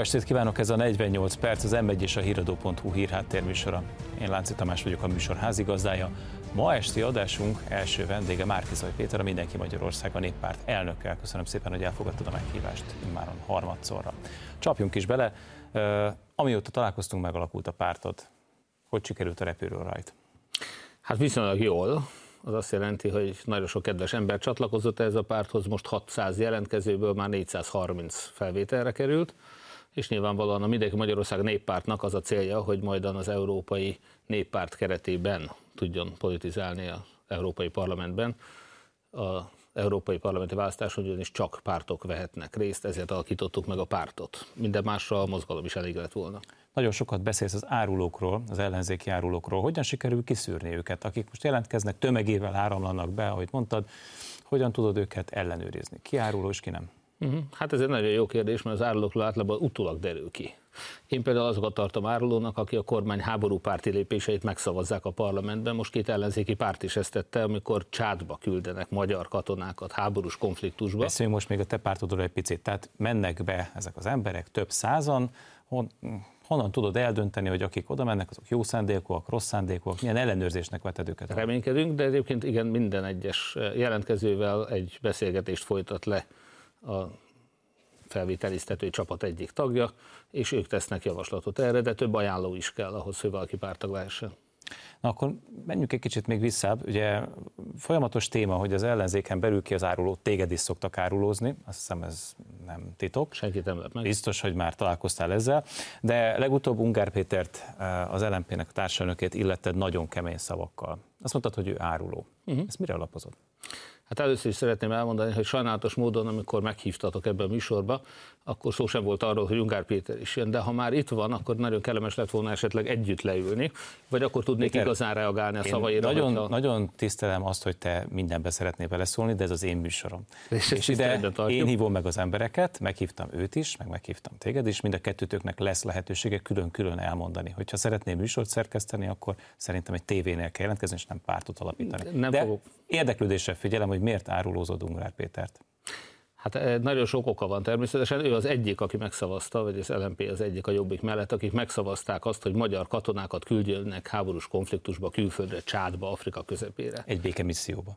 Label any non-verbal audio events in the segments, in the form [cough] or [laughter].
estét kívánok, ez a 48 perc, az M1 és a híradó.hu hírháttérműsora. Én Lánci Tamás vagyok a műsor házigazdája. Ma esti adásunk első vendége Márkizaj Péter, a Mindenki Magyarország a Néppárt elnökkel. Köszönöm szépen, hogy elfogadtad a meghívást immáron harmadszorra. Csapjunk is bele. Amióta találkoztunk, megalakult a pártod. Hogy sikerült a repülő rajt? Hát viszonylag jól. Az azt jelenti, hogy nagyon sok kedves ember csatlakozott ez a párthoz, most 600 jelentkezőből már 430 felvételre került és nyilvánvalóan a Mindenki Magyarország néppártnak az a célja, hogy majd az Európai Néppárt keretében tudjon politizálni az Európai Parlamentben. A Európai Parlamenti választáson ugyanis csak pártok vehetnek részt, ezért alakítottuk meg a pártot. Minden másra a mozgalom is elég lett volna. Nagyon sokat beszélsz az árulókról, az ellenzéki árulókról. Hogyan sikerül kiszűrni őket, akik most jelentkeznek, tömegével áramlanak be, ahogy mondtad, hogyan tudod őket ellenőrizni? Ki áruló és ki nem? Uh-huh. Hát ez egy nagyon jó kérdés, mert az árulókról általában utólag derül ki. Én például azokat tartom árulónak, aki a kormány háború párti lépéseit megszavazzák a parlamentben. Most két ellenzéki párt is ezt tette, amikor csádba küldenek magyar katonákat háborús konfliktusba. Beszéljünk most még a te pártodról egy picit. Tehát mennek be ezek az emberek, több százan, hon, honnan tudod eldönteni, hogy akik oda mennek, azok jó szándékúak, rossz szándékúak, milyen ellenőrzésnek veted őket? Reménykedünk, de egyébként igen, minden egyes jelentkezővel egy beszélgetést folytat le a felvételiztető csapat egyik tagja, és ők tesznek javaslatot erre, de több ajánló is kell ahhoz, hogy valaki pártag lehessen. Na akkor menjünk egy kicsit még vissza. Ugye folyamatos téma, hogy az ellenzéken belül ki az áruló, téged is szoktak árulózni, azt hiszem ez nem titok. Senkit nem lep meg. Biztos, hogy már találkoztál ezzel, de legutóbb Ungár Pétert, eh, az LMP-nek a társelnökét illetted nagyon kemény szavakkal. Azt mondtad, hogy ő áruló. Uh-huh. Ezt mire alapozod? Hát először is szeretném elmondani, hogy sajnálatos módon, amikor meghívtatok ebbe a műsorba, akkor szó sem volt arról, hogy Ungár Péter is jön, de ha már itt van, akkor nagyon kellemes lett volna esetleg együtt leülni, vagy akkor tudnék Péter, igazán reagálni a szavaira. Nagyon, a... nagyon tisztelem azt, hogy te mindenbe szeretnél beleszólni, de ez az én műsorom. És, és ide én hívom meg az embereket, meghívtam őt is, meg meghívtam téged is, mind a kettőtöknek lesz lehetősége külön-külön elmondani. Hogyha szeretném műsort szerkeszteni, akkor szerintem egy tévénél kell jelentkezni, és nem pártot alapítani. Nem de fogok. érdeklődéssel figyelem, hogy miért árulózod Ungár Pétert. Hát eh, nagyon sok oka van természetesen. Ő az egyik, aki megszavazta, vagy az LMP az egyik a jobbik mellett, akik megszavazták azt, hogy magyar katonákat küldjenek háborús konfliktusba, külföldre, Csádba, Afrika közepére. Egy békemisszióba.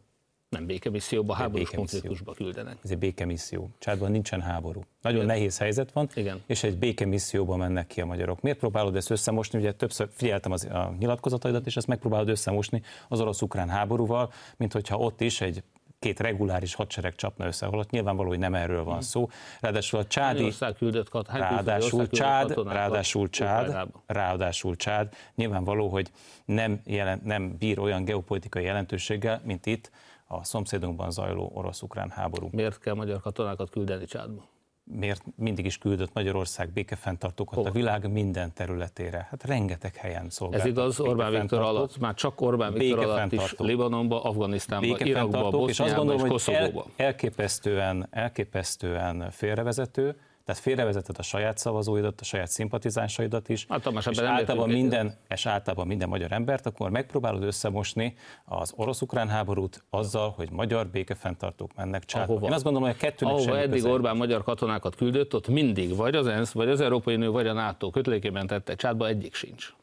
Nem békemisszióba, háborús békemisszió. konfliktusba küldenek. Ez egy békemisszió. Csádban nincsen háború. Nagyon Igen. nehéz helyzet van, Igen. és egy békemisszióba mennek ki a magyarok. Miért próbálod ezt összemosni? Ugye többször figyeltem az, a nyilatkozataidat, és ezt megpróbálod összemosni az orosz-ukrán háborúval, mint hogyha ott is egy két reguláris hadsereg csapna össze, holott nyilvánvaló, hogy nem erről van szó. Ráadásul a csádi... Küldött kat, ráadásul, csád, ráadásul, csád, ráadásul csád, nyilvánvaló, hogy nem, jelent, nem bír olyan geopolitikai jelentőséggel, mint itt a szomszédunkban zajló orosz-ukrán háború. Miért kell magyar katonákat küldeni Csádba? Miért mindig is küldött Magyarország békefenntartókat Hova? a világ minden területére. Hát rengeteg helyen szolgáltak. Ez igaz Orbán Viktor alatt, már csak Orbán Viktor alatt is Libanonba, Afganisztánba, Irakba, Boszniába és, azt gondolom, és Koszovóba. El, elképesztően, elképesztően félrevezető, tehát félrevezeted a saját szavazóidat, a saját szimpatizánsaidat is, hát, Tamás, és, általában minden, és általában minden magyar embert, akkor megpróbálod összemosni az orosz-ukrán háborút azzal, hogy magyar békefenntartók mennek csátba. Én azt gondolom, hogy a kettőnek Ahova eddig közel. Orbán magyar katonákat küldött, ott mindig vagy az ENSZ, vagy az Európai Unió, vagy a NATO kötelékében tette csátba, egyik sincs.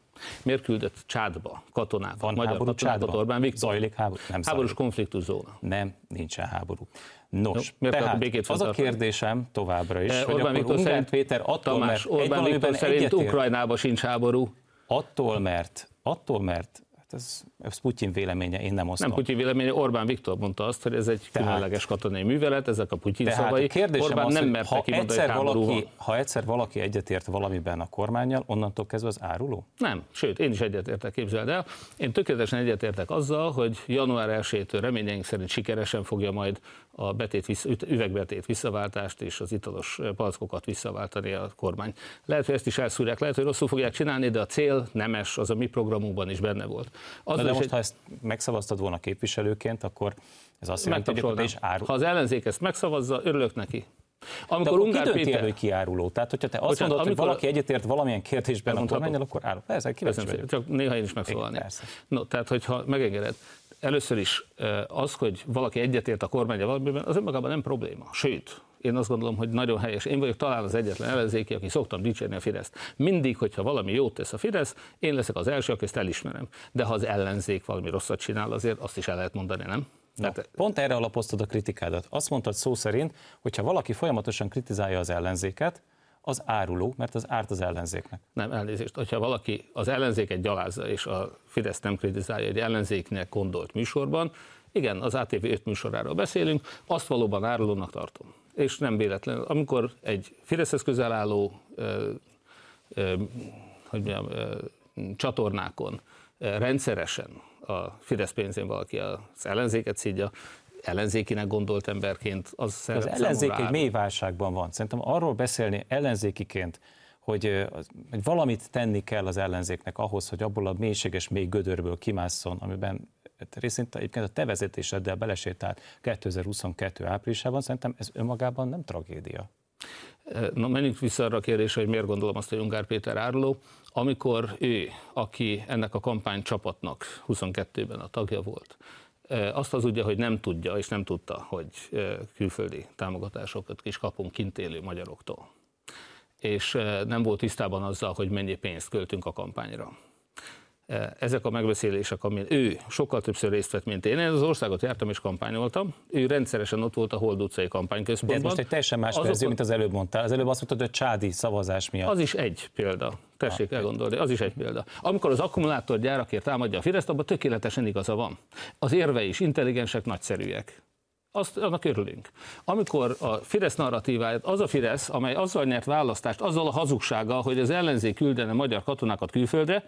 Miért küldött Csádba katonákat, Van magyar katonákat Orbán Viktor? Zajlik háború? Nem Háborús konfliktuszóna. Nem, nincsen háború. Nos, no, tehát békét az a kérdésem továbbra is, hogy Orbán Viktor szerint, Péter attól, Tamás, mert Orbán Viktor szerint Ukrajnában sincs háború. Attól, mert, attól, mert Hát ez, ez Putyin véleménye, én nem osztom. Nem Putyin véleménye, Orbán Viktor mondta azt, hogy ez egy tehát, különleges katonai művelet, ezek a Putyin tehát szavai. A kérdésem Orbán az, nem merte ha egyszer, valaki, ha egyszer valaki egyetért valamiben a kormányjal, onnantól kezdve az áruló? Nem, sőt, én is egyetértek, képzeld el. Én tökéletesen egyetértek azzal, hogy január 1-től reményeink szerint sikeresen fogja majd a betét vissza, üvegbetét visszaváltást és az italos palackokat visszaváltani a kormány. Lehet, hogy ezt is elszúrják, lehet, hogy rosszul fogják csinálni, de a cél nemes, az a mi programunkban is benne volt. Az de, de most, egy... ha ezt megszavaztad volna képviselőként, akkor ez azt jelenti, hogy is árul. Ha az ellenzék ezt megszavazza, örülök neki. Amikor de Ungár Péter... El, hogy kiáruló? Tehát, hogyha te azt Bocsánat, mondod, amikor... hogy valaki egyetért valamilyen kérdésben a kormányon, akkor árul. Persze, kíváncsi. Csak néha én is megszólalni. No, tehát, hogyha megengeded, először is az, hogy valaki egyetért a kormánya valamiben, az önmagában nem probléma. Sőt, Én azt gondolom, hogy nagyon helyes. Én vagyok talán az egyetlen ellenzéki, aki szoktam dicsérni a Fideszt. Mindig, hogyha valami jót tesz a Fidesz, én leszek az első, aki ezt elismerem. De ha az ellenzék valami rosszat csinál, azért azt is el lehet mondani, nem? No, Tehát, pont erre alapoztad a kritikádat. Azt mondtad szó szerint, hogyha valaki folyamatosan kritizálja az ellenzéket, az áruló, mert az árt az ellenzéknek. Nem, elnézést. Hogyha valaki az ellenzéket gyalázza, és a Fidesz nem kritizálja egy ellenzéknek gondolt műsorban, igen, az ATV 5 műsoráról beszélünk, azt valóban árulónak tartom. És nem véletlen. Amikor egy Fideszhez közel álló ö, ö, hogy mondjam, ö, csatornákon rendszeresen a Fidesz pénzén valaki az ellenzéket szídja, ellenzékinek gondolt emberként, az Az ellenzék egy mély válságban van. Szerintem arról beszélni ellenzékiként, hogy, hogy valamit tenni kell az ellenzéknek ahhoz, hogy abból a mélységes mély gödörből kimásszon, amiben hát részint egyébként a te vezetéseddel belesétált 2022 áprilisában, szerintem ez önmagában nem tragédia. Na menjünk vissza arra a kérdésre, hogy miért gondolom azt, hogy Ungár Péter áruló. Amikor ő, aki ennek a kampány csapatnak 22-ben a tagja volt, azt az ugye, hogy nem tudja és nem tudta, hogy külföldi támogatásokat is kapunk kint élő magyaroktól. És nem volt tisztában azzal, hogy mennyi pénzt költünk a kampányra ezek a megbeszélések, amin ő sokkal többször részt vett, mint én. Én az országot jártam és kampányoltam. Ő rendszeresen ott volt a Hold utcai kampányközpontban. De ez most egy teljesen más Azok verzió, mint az előbb mondtál. Az előbb azt mondtad, hogy csádi szavazás miatt. Az is egy példa. Tessék ah, elgondolni, az is egy példa. Amikor az akkumulátorgyárakért támadja a Fideszt, abban tökéletesen igaza van. Az érve is intelligensek, nagyszerűek. Azt, annak örülünk. Amikor a Fidesz narratíváját, az a Fidesz, amely azzal nyert választást, azzal a hazugsággal, hogy az ellenzék küldene magyar katonákat külföldre,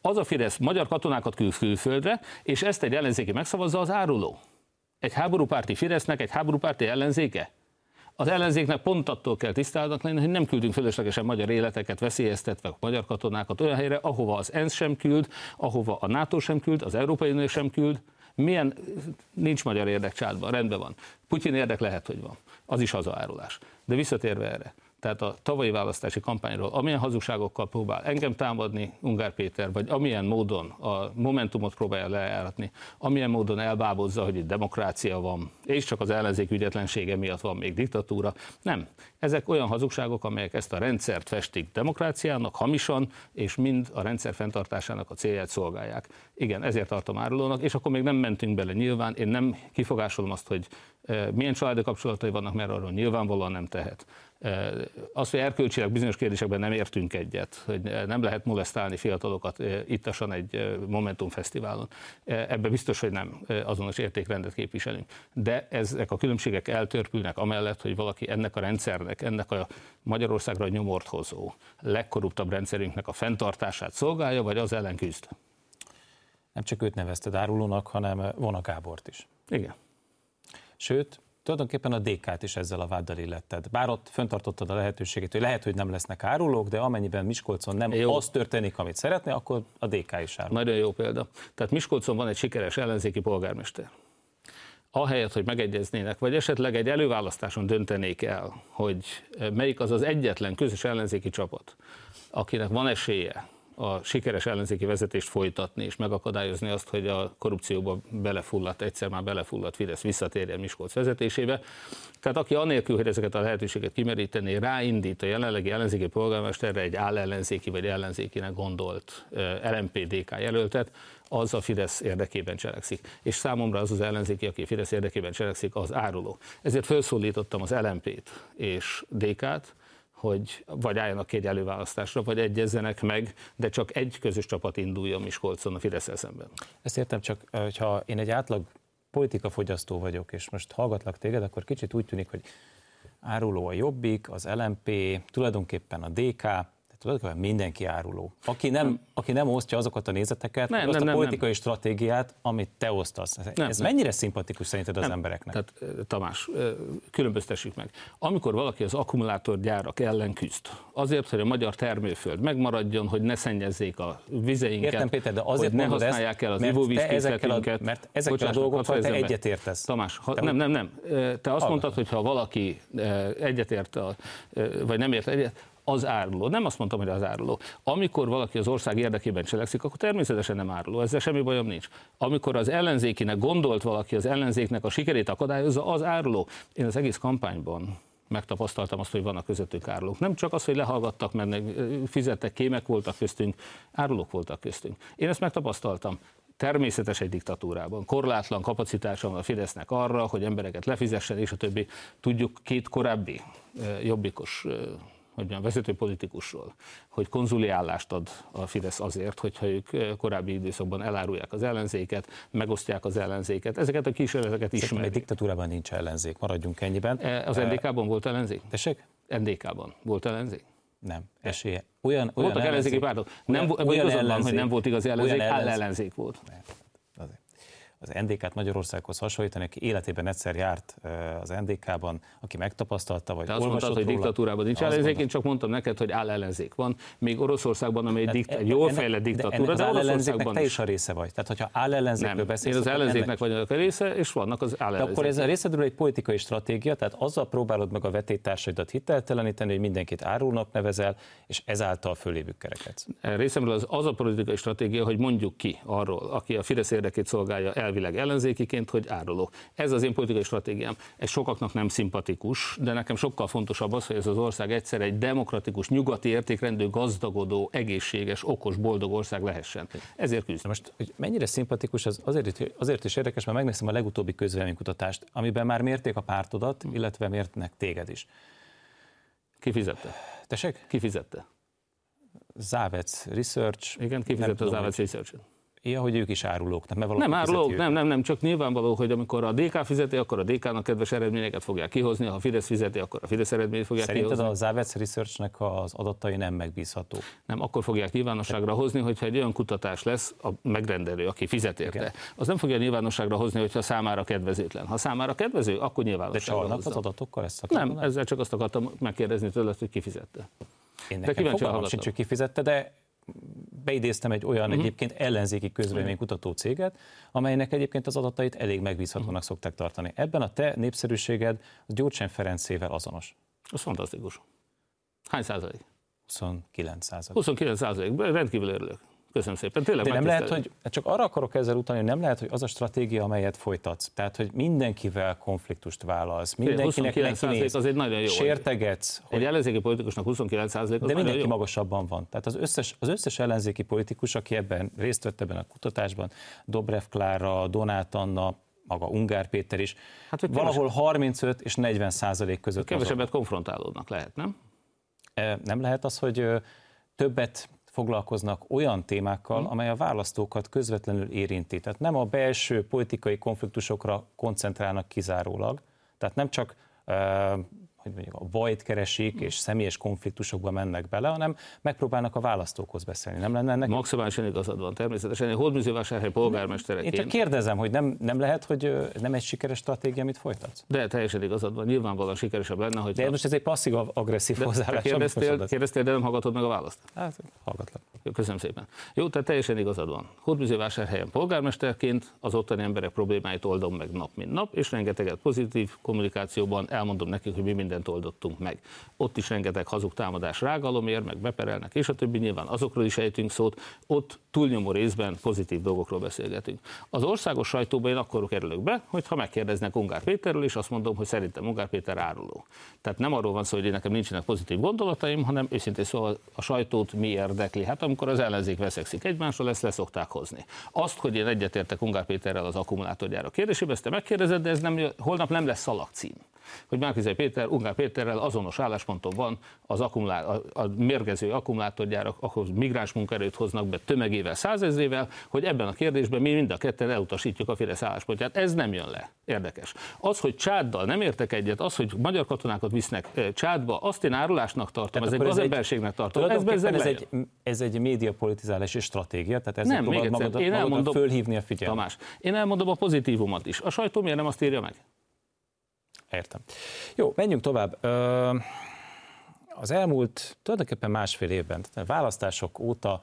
az a Fidesz magyar katonákat küld külföldre, és ezt egy ellenzéki megszavazza az áruló. Egy háborúpárti Fidesznek egy háborúpárti ellenzéke? Az ellenzéknek pont attól kell tisztálatnak lenni, hogy nem küldünk fölöslegesen magyar életeket veszélyeztetve magyar katonákat olyan helyre, ahova az ENSZ sem küld, ahova a NATO sem küld, az Európai Unió sem küld. Milyen, nincs magyar érdek csátban, rendben van. Putyin érdek lehet, hogy van. Az is hazaárulás. De visszatérve erre tehát a tavalyi választási kampányról, amilyen hazugságokkal próbál engem támadni Ungár Péter, vagy amilyen módon a Momentumot próbálja lejáratni, amilyen módon elbábozza, hogy itt demokrácia van, és csak az ellenzék ügyetlensége miatt van még diktatúra. Nem. Ezek olyan hazugságok, amelyek ezt a rendszert festik demokráciának, hamisan, és mind a rendszer fenntartásának a célját szolgálják. Igen, ezért tartom árulónak, és akkor még nem mentünk bele nyilván. Én nem kifogásolom azt, hogy eh, milyen családi kapcsolatai vannak, mert arról nyilvánvalóan nem tehet az, hogy erkölcsileg bizonyos kérdésekben nem értünk egyet, hogy nem lehet molesztálni fiatalokat ittasan egy Momentum Fesztiválon, ebben biztos, hogy nem azonos értékrendet képviselünk. De ezek a különbségek eltörpülnek amellett, hogy valaki ennek a rendszernek, ennek a Magyarországra nyomort hozó, legkorruptabb rendszerünknek a fenntartását szolgálja, vagy az ellen küzd. Nem csak őt nevezted árulónak, hanem Vona Gábort is. Igen. Sőt, tulajdonképpen a DK-t is ezzel a váddal illetted. Bár ott föntartottad a lehetőséget, hogy lehet, hogy nem lesznek árulók, de amennyiben Miskolcon nem jó. az történik, amit szeretné, akkor a DK is árul. Nagyon jó példa. Tehát Miskolcon van egy sikeres ellenzéki polgármester. Ahelyett, hogy megegyeznének, vagy esetleg egy előválasztáson döntenék el, hogy melyik az az egyetlen közös ellenzéki csapat, akinek van esélye a sikeres ellenzéki vezetést folytatni, és megakadályozni azt, hogy a korrupcióba belefulladt, egyszer már belefulladt Fidesz visszatérjen Miskolc vezetésébe. Tehát aki anélkül, hogy ezeket a lehetőséget kimeríteni, ráindít a jelenlegi ellenzéki polgármesterre egy állellenzéki vagy ellenzékinek gondolt LMPDK jelöltet, az a Fidesz érdekében cselekszik. És számomra az az ellenzéki, aki Fidesz érdekében cselekszik, az áruló. Ezért felszólítottam az LMP-t és DK-t, hogy vagy álljanak egy előválasztásra, vagy egyezzenek meg, de csak egy közös csapat induljon Miskolcon a fidesz szemben. Ezt értem, csak hogyha én egy átlag politikafogyasztó vagyok, és most hallgatlak téged, akkor kicsit úgy tűnik, hogy áruló a Jobbik, az LMP, tulajdonképpen a DK, tulajdonképpen mindenki áruló. Aki nem, aki nem osztja azokat a nézeteket, nem, azt nem, a politikai nem. stratégiát, amit te osztasz. Nem, Ez nem. mennyire szimpatikus szerinted az nem. embereknek? Tehát Tamás, különböztessük meg. Amikor valaki az akkumulátorgyárak ellen küzd, azért, hogy a magyar termőföld megmaradjon, hogy ne szennyezzék a vizeinket, Értem, Péter, de azért hogy ne használják el az ivóvízkészletünket. Mert ezekkel a dolgokkal te egyetértesz. Tamás, ha, nem, nem, nem. Te azt mondtad, hogy ha valaki egyetért, vagy nem ért egyet, az áruló. Nem azt mondtam, hogy az áruló. Amikor valaki az ország érdekében cselekszik, akkor természetesen nem áruló, ezzel semmi bajom nincs. Amikor az ellenzékinek gondolt valaki az ellenzéknek a sikerét akadályozza, az áruló. Én az egész kampányban megtapasztaltam azt, hogy vannak közöttük árulók. Nem csak az, hogy lehallgattak, mert fizettek, kémek voltak köztünk, árulók voltak köztünk. Én ezt megtapasztaltam természetes egy diktatúrában. Korlátlan kapacitása a Fidesznek arra, hogy embereket lefizessen, és a többi. Tudjuk két korábbi jobbikos hogy mondjam, vezető politikusról, hogy konzuli állást ad a Fidesz azért, hogyha ők korábbi időszakban elárulják az ellenzéket, megosztják az ellenzéket. Ezeket a kísérleteket ismerjük. Egy diktatúrában nincs ellenzék, maradjunk ennyiben. E, az NDK-ban volt ellenzék? Tessék? NDK-ban volt ellenzék? Nem, esélye. Olyan, olyan Voltak ellenzéki pártok. Nem, olyan, olyan ellenzék, hogy nem volt igazi ellenzék, áll ellenzék volt. Nem az NDK-t Magyarországhoz hasonlítani, aki életében egyszer járt az NDK-ban, aki megtapasztalta, vagy Te azt mondtad, hogy diktatúrában nincs ellenzék, én csak mondtam neked, hogy áll ellenzék van, még Oroszországban, amely egy, dikt, egy jól fejlett diktatúra, de, de Oroszországban te is a része vagy. Tehát, hogyha áll ellenzékről beszélsz, én az ellenzéknek vagyok a része, és vannak az áll akkor ez a részedről egy politikai stratégia, tehát azzal próbálod meg a vetétársaidat hitelteleníteni, hogy mindenkit árulnak nevezel, és ezáltal fölévük kereket. Részemről az, az a politikai stratégia, hogy mondjuk ki arról, aki a Fidesz érdekét szolgálja, elvileg ellenzékiként, hogy árulok. Ez az én politikai stratégiám. Ez sokaknak nem szimpatikus, de nekem sokkal fontosabb az, hogy ez az ország egyszer egy demokratikus, nyugati értékrendű, gazdagodó, egészséges, okos, boldog ország lehessen. Ezért küzd. Most, hogy mennyire szimpatikus, az azért, azért is érdekes, mert megnéztem a legutóbbi közvéleménykutatást, amiben már mérték a pártodat, illetve mértnek téged is. Ki fizette? Tessék? Ki fizette? Závec Research. Igen, ki fizette a Závec Research-et? Ja, hogy ők is árulók. Nem, mert nem árulók, nem, nem, nem, csak nyilvánvaló, hogy amikor a DK fizeti, akkor a DK-nak kedves eredményeket fogják kihozni, ha a Fidesz fizeti, akkor a Fidesz eredményt fogják Szerinted kihozni. Szerinted a Zavets Researchnek az adatai nem megbízható? Nem, akkor fogják nyilvánosságra hozni, hogyha egy olyan kutatás lesz, a megrendelő, aki fizet érte, Igen. az nem fogja nyilvánosságra hozni, hogyha számára kedvezőtlen. Ha számára kedvező, akkor nyilvánosságra De csalnak az adatokkal ezt Nem, ezzel csak azt akartam megkérdezni tőled, hogy ki fizette. Én nekem de fogalmam sincs, hogy kifizette, de beidéztem egy olyan uh-huh. egyébként ellenzéki közvéleménykutató céget, amelynek egyébként az adatait elég megbízhatónak uh-huh. szokták tartani. Ebben a te népszerűséged az Gyurcsány Ferencével azonos. Az fantasztikus. Hány százalék? 29 százalék. 29 százalék, rendkívül örülök. Köszönöm szépen. Tényleg De nem lehet, hogy csak arra akarok ezzel utalni, hogy nem lehet, hogy az a stratégia, amelyet folytatsz, tehát hogy mindenkivel konfliktust vállalsz, mindenkinek nekinéz, az egy nagyon jó. Sértegetsz. Hogy... Egy ellenzéki politikusnak 29 az De mindenki jó. magasabban van. Tehát az összes, az összes ellenzéki politikus, aki ebben részt vett ebben a kutatásban, Dobrev Klára, Donát Anna, maga Ungár Péter is, hát, hogy valahol keves... 35 és 40 százalék között. Kevesebbet konfrontálódnak lehet, nem? Nem lehet az, hogy többet foglalkoznak olyan témákkal, hmm. amely a választókat közvetlenül érinti. Tehát nem a belső politikai konfliktusokra koncentrálnak kizárólag, tehát nem csak hogy mondjuk a bajt keresik, és személyes konfliktusokba mennek bele, hanem megpróbálnak a választókhoz beszélni. Nem lenne ennek? Maximálisan igazad van, természetesen. Én Hódműzővásárhely polgármestereként. Én csak kérdezem, hogy nem, nem lehet, hogy nem egy sikeres stratégia, amit folytatsz? De teljesen igazad van, nyilvánvalóan sikeresebb lenne, hogy. De most ez egy passzív-agresszív hozzáállás. Kérdeztél, kérdeztél, de nem hallgatod meg a választ? Hát, hallgatlak. Köszönöm szépen. Jó, tehát teljesen igazad van. Hódműzővásárhelyen polgármesterként az ottani emberek problémáit oldom meg nap, mint nap, és rengeteget pozitív kommunikációban elmondom nekik, hogy mi mindent oldottunk meg. Ott is rengeteg hazug támadás rágalomért, meg beperelnek, és a többi nyilván azokról is ejtünk szót, ott túlnyomó részben pozitív dolgokról beszélgetünk. Az országos sajtóban én akkor kerülök be, hogy ha megkérdeznek Ungár Péterről, és azt mondom, hogy szerintem Ungár Péter áruló. Tehát nem arról van szó, hogy én nekem nincsenek pozitív gondolataim, hanem őszintén szóval a sajtót mi érdekli. Hát amikor az ellenzék veszekszik egymásra, ezt leszokták hozni. Azt, hogy én egyetértek Ungár Péterrel az akkumulátorgyára kérdésében, ezt te megkérdezed, de ez nem, holnap nem lesz szalagcím hogy Márkizai Péter, Ungár Péterrel azonos állásponton van az akkumulá, a, a mérgező akkumulátorgyárak, ahhoz migráns munkaerőt hoznak be tömegével, százezrével, hogy ebben a kérdésben mi mind a ketten elutasítjuk a Fidesz álláspontját. Ez nem jön le. Érdekes. Az, hogy csáddal nem értek egyet, az, hogy magyar katonákat visznek csádba, azt én árulásnak tartom, tehát ez egy emberségnek tartom. Ez, ez, ez, egy, ez egy médiapolitizálási stratégia, tehát ezzel nem, még egyszer, magadat, én elmondom, fölhívni a figyelmet. Tamás, én elmondom a pozitívumot is. A sajtó miért nem azt írja meg? Értem. Jó, menjünk tovább. Az elmúlt tulajdonképpen másfél évben, tehát a választások óta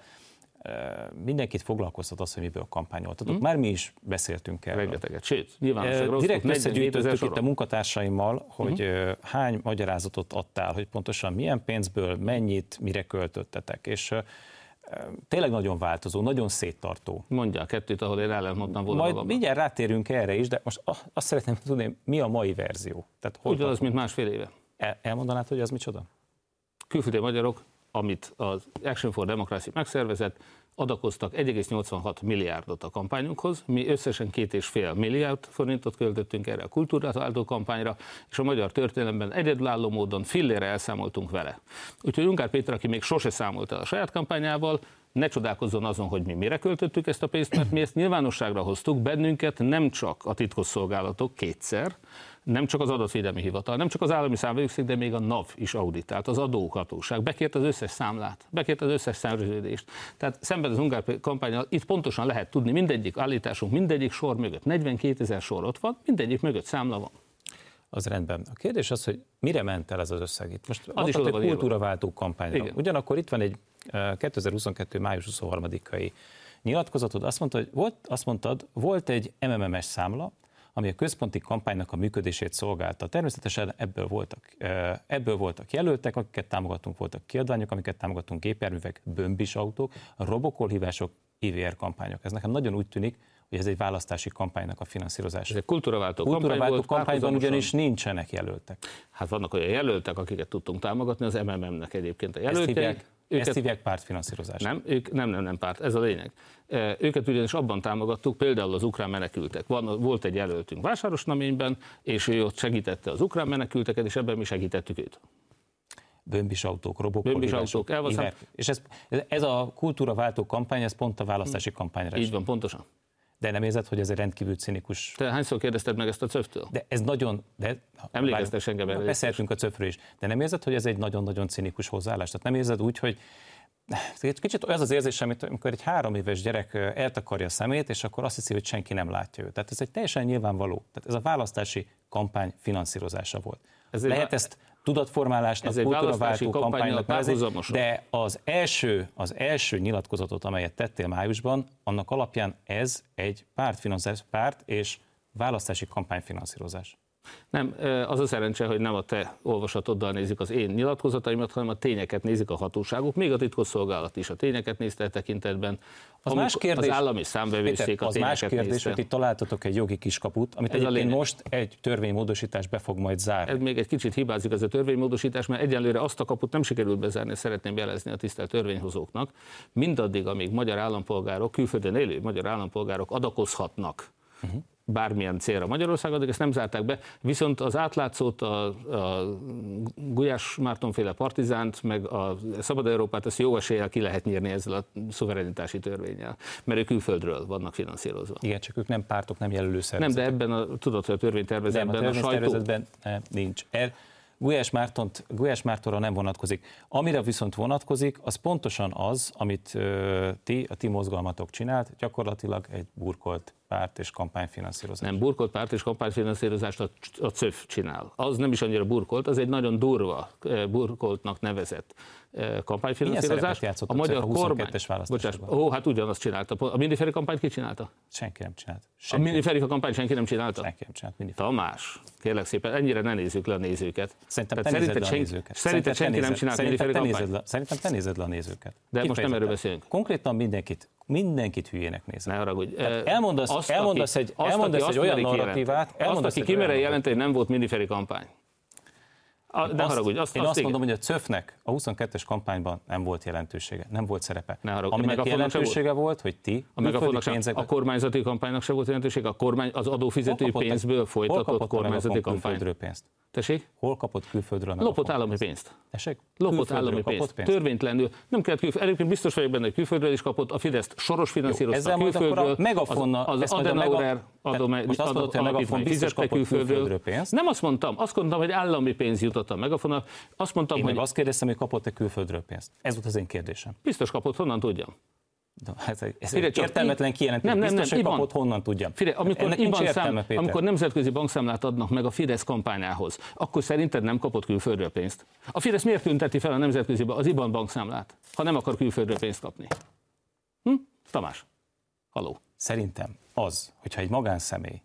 mindenkit foglalkoztat az, hogy miből kampányoltatok. Mm. Már mi is beszéltünk erről. Rengeteget, sőt, nyilván Direkt összegyűjtöttük itt a munkatársaimmal, hogy mm. hány magyarázatot adtál, hogy pontosan milyen pénzből, mennyit, mire költöttetek. És tényleg nagyon változó, nagyon széttartó. Mondja kettőt, ahol én ellentmondtam volna Majd magamban. mindjárt rátérünk erre is, de most azt szeretném tudni, mi a mai verzió. Tehát Ugyanaz, mint másfél éve. El, elmondanád, hogy az micsoda? Külföldi magyarok, amit az Action for Democracy megszervezett, adakoztak 1,86 milliárdot a kampányunkhoz, mi összesen két és fél milliárd forintot költöttünk erre a kultúrátáltó kampányra, és a magyar történelemben egyedülálló módon fillére elszámoltunk vele. Úgyhogy Ungár Péter, aki még sose számolt el a saját kampányával, ne csodálkozzon azon, hogy mi mire költöttük ezt a pénzt, mert mi ezt nyilvánosságra hoztuk, bennünket nem csak a titkosszolgálatok kétszer, nem csak az adatvédelmi hivatal, nem csak az állami számvevőszék, de még a NAV is auditált, az adóhatóság, bekért az összes számlát, bekért az összes szerződést. Tehát szemben az ungár kampányal itt pontosan lehet tudni, mindegyik állításunk, mindegyik sor mögött, 42 ezer sor ott van, mindegyik mögött számla van. Az rendben. A kérdés az, hogy mire ment el ez az összeg itt? Most az is egy kultúraváltó kampányra. Ugyanakkor itt van egy 2022. május 23-ai nyilatkozatod, azt, mondta, hogy volt, azt mondtad, volt egy MMMS számla, ami a központi kampánynak a működését szolgálta. Természetesen ebből voltak, ebből voltak jelöltek, akiket támogatunk, voltak kiadványok, amiket támogatunk, gépjárművek, bömbis autók, robokolhívások, IVR kampányok. Ez nekem nagyon úgy tűnik, hogy ez egy választási kampánynak a finanszírozása. Ez egy kultúraváltó, kultúraváltó kampány volt, kampányban ugyanis nincsenek jelöltek. Hát vannak olyan jelöltek, akiket tudtunk támogatni, az MMM-nek egyébként a jelöltek. Őket, ezt hívják pártfinanszírozás. Nem, ők, nem, nem, nem párt, ez a lényeg. Őket ugyanis abban támogattuk, például az ukrán menekültek. Van, volt egy jelöltünk Vásárosnaményben, és ő ott segítette az ukrán menekülteket, és ebben mi segítettük őt bömbis autók, robok, bömbis autók, És ez, ez a kultúraváltó kampány, ez pont a választási kampányra Így van, pontosan. De nem érzed, hogy ez egy rendkívül cinikus... Te hányszor kérdezted meg ezt a cöftől? De ez nagyon... De, Emlékeztes engem erre. Beszéltünk a cöfről is. De nem érzed, hogy ez egy nagyon-nagyon cinikus hozzáállás? Tehát nem érzed úgy, hogy kicsit az az érzés, amit amikor egy három éves gyerek eltakarja a szemét, és akkor azt hiszi, hogy senki nem látja őt. Tehát ez egy teljesen nyilvánvaló. Tehát ez a választási kampány finanszírozása volt. Ez Lehet ezt tudatformálásnak, kultúraváltó kampánynak nevezik, de az első, az első nyilatkozatot, amelyet tettél májusban, annak alapján ez egy pártfinanszírozás, párt és választási kampányfinanszírozás. Nem, az a szerencse, hogy nem a te olvasatoddal nézik az én nyilatkozataimat, hanem a tényeket nézik a hatóságok, még a titkosszolgálat is a tényeket nézte a tekintetben. Az más kérdés, az állami számvevőszék a Az más kérdés, nézte. hogy itt találtatok egy jogi kiskaput, amit Ez egyébként most egy törvénymódosítás be fog majd zárni. Ez még egy kicsit hibázik ez a törvénymódosítás, mert egyenlőre azt a kaput nem sikerült bezárni, szeretném jelezni a tisztelt törvényhozóknak. Mindaddig, amíg magyar állampolgárok, külföldön élő magyar állampolgárok adakozhatnak uh-huh bármilyen célra Magyarországon, de ezt nem zárták be. Viszont az átlátszót, a, a Gulyás Mártonféle partizánt, meg a Szabad Európát, ezt jó eséllyel ki lehet nyírni ezzel a szuverenitási törvényel, mert ők külföldről vannak finanszírozva. Igen, csak ők nem pártok, nem jelölő szervezetek. Nem, de ebben a, tudod, hogy a törvénytervezetben nem, a, törvénytervezetben a sajtó... nincs. Er, Gulyás, Mártont, Gulyás Mártonra nem vonatkozik. Amire viszont vonatkozik, az pontosan az, amit ti, a ti mozgalmatok csinált, gyakorlatilag egy burkolt párt és kampányfinanszírozás. Nem, burkolt párt és kampányfinanszírozást a, a CÖF csinál. Az nem is annyira burkolt, az egy nagyon durva burkoltnak nevezett kampányfinanszírozás. A, a magyar a kormány, bocsás, ó, hát ugyanazt csinálta. A Mindiferi kampányt ki csinálta? Senki nem csinált. Senki. A Mindiferi kampányt senki nem csinálta? Senki nem csinált. Mindiferi. Tamás, kérlek szépen, ennyire ne nézzük le a nézőket. Szerintem te szerinted, senki, nézőket. szerinted senki nem csinált Mindiferi kampányt? Szerintem te nézed le a nézőket. De most nem erről beszélünk. Konkrétan mindenkit mindenkit hülyének néz. Ne haragudj. Elmondasz, azt, elmondasz egy, azt, elmondasz egy olyan narratívát, azt, aki kimere hogy nem volt mindiféle kampány. A, azt, haragudj, azt, én azt, azt mondom, hogy a CÖF-nek a 22-es kampányban nem volt jelentősége, nem volt szerepe. Ne haragudj, Aminek jelentősége volt, volt, hogy ti a, pénzek... a kormányzati kampánynak se volt jelentősége, a kormány az adófizetői pénzből folytatott kormányzati kampány. pénzt? Tessék? Hol kapott külföldről? Lopott állami pénzt. Tessék? Lopott állami pénzt. pénzt. Törvénytelenül. Nem kellett külföldről. Egyébként biztos vagyok benne, hogy külföldről is kapott. A Fidesz soros finanszírozta ezzel külföldről. A megafonna, az, az Adenauer adom, most azt mondod, hogy a Megafon biztos kapott külföldről pénzt. Nem azt mondtam, azt mondtam, hogy állami pénz jutott a Megafon. Azt mondtam, Én hogy... azt kérdeztem, hogy kapott-e külföldről pénzt. Ez volt az én kérdésem. Biztos kapott, honnan tudjam. De ez, ez Fide, egy értelmetlen kijelentés. Nem, nem, nem, biztos, hogy kapott, honnan tudjam. Amikor, Ennek szám, amikor nemzetközi bankszámlát adnak meg a Fidesz kampányához, akkor szerinted nem kapott külföldről pénzt? A Fidesz miért tünteti fel a nemzetközi az IBAN bankszámlát, ha nem akar külföldről pénzt kapni? Hm? Tamás, haló. Szerintem az, hogyha egy magánszemély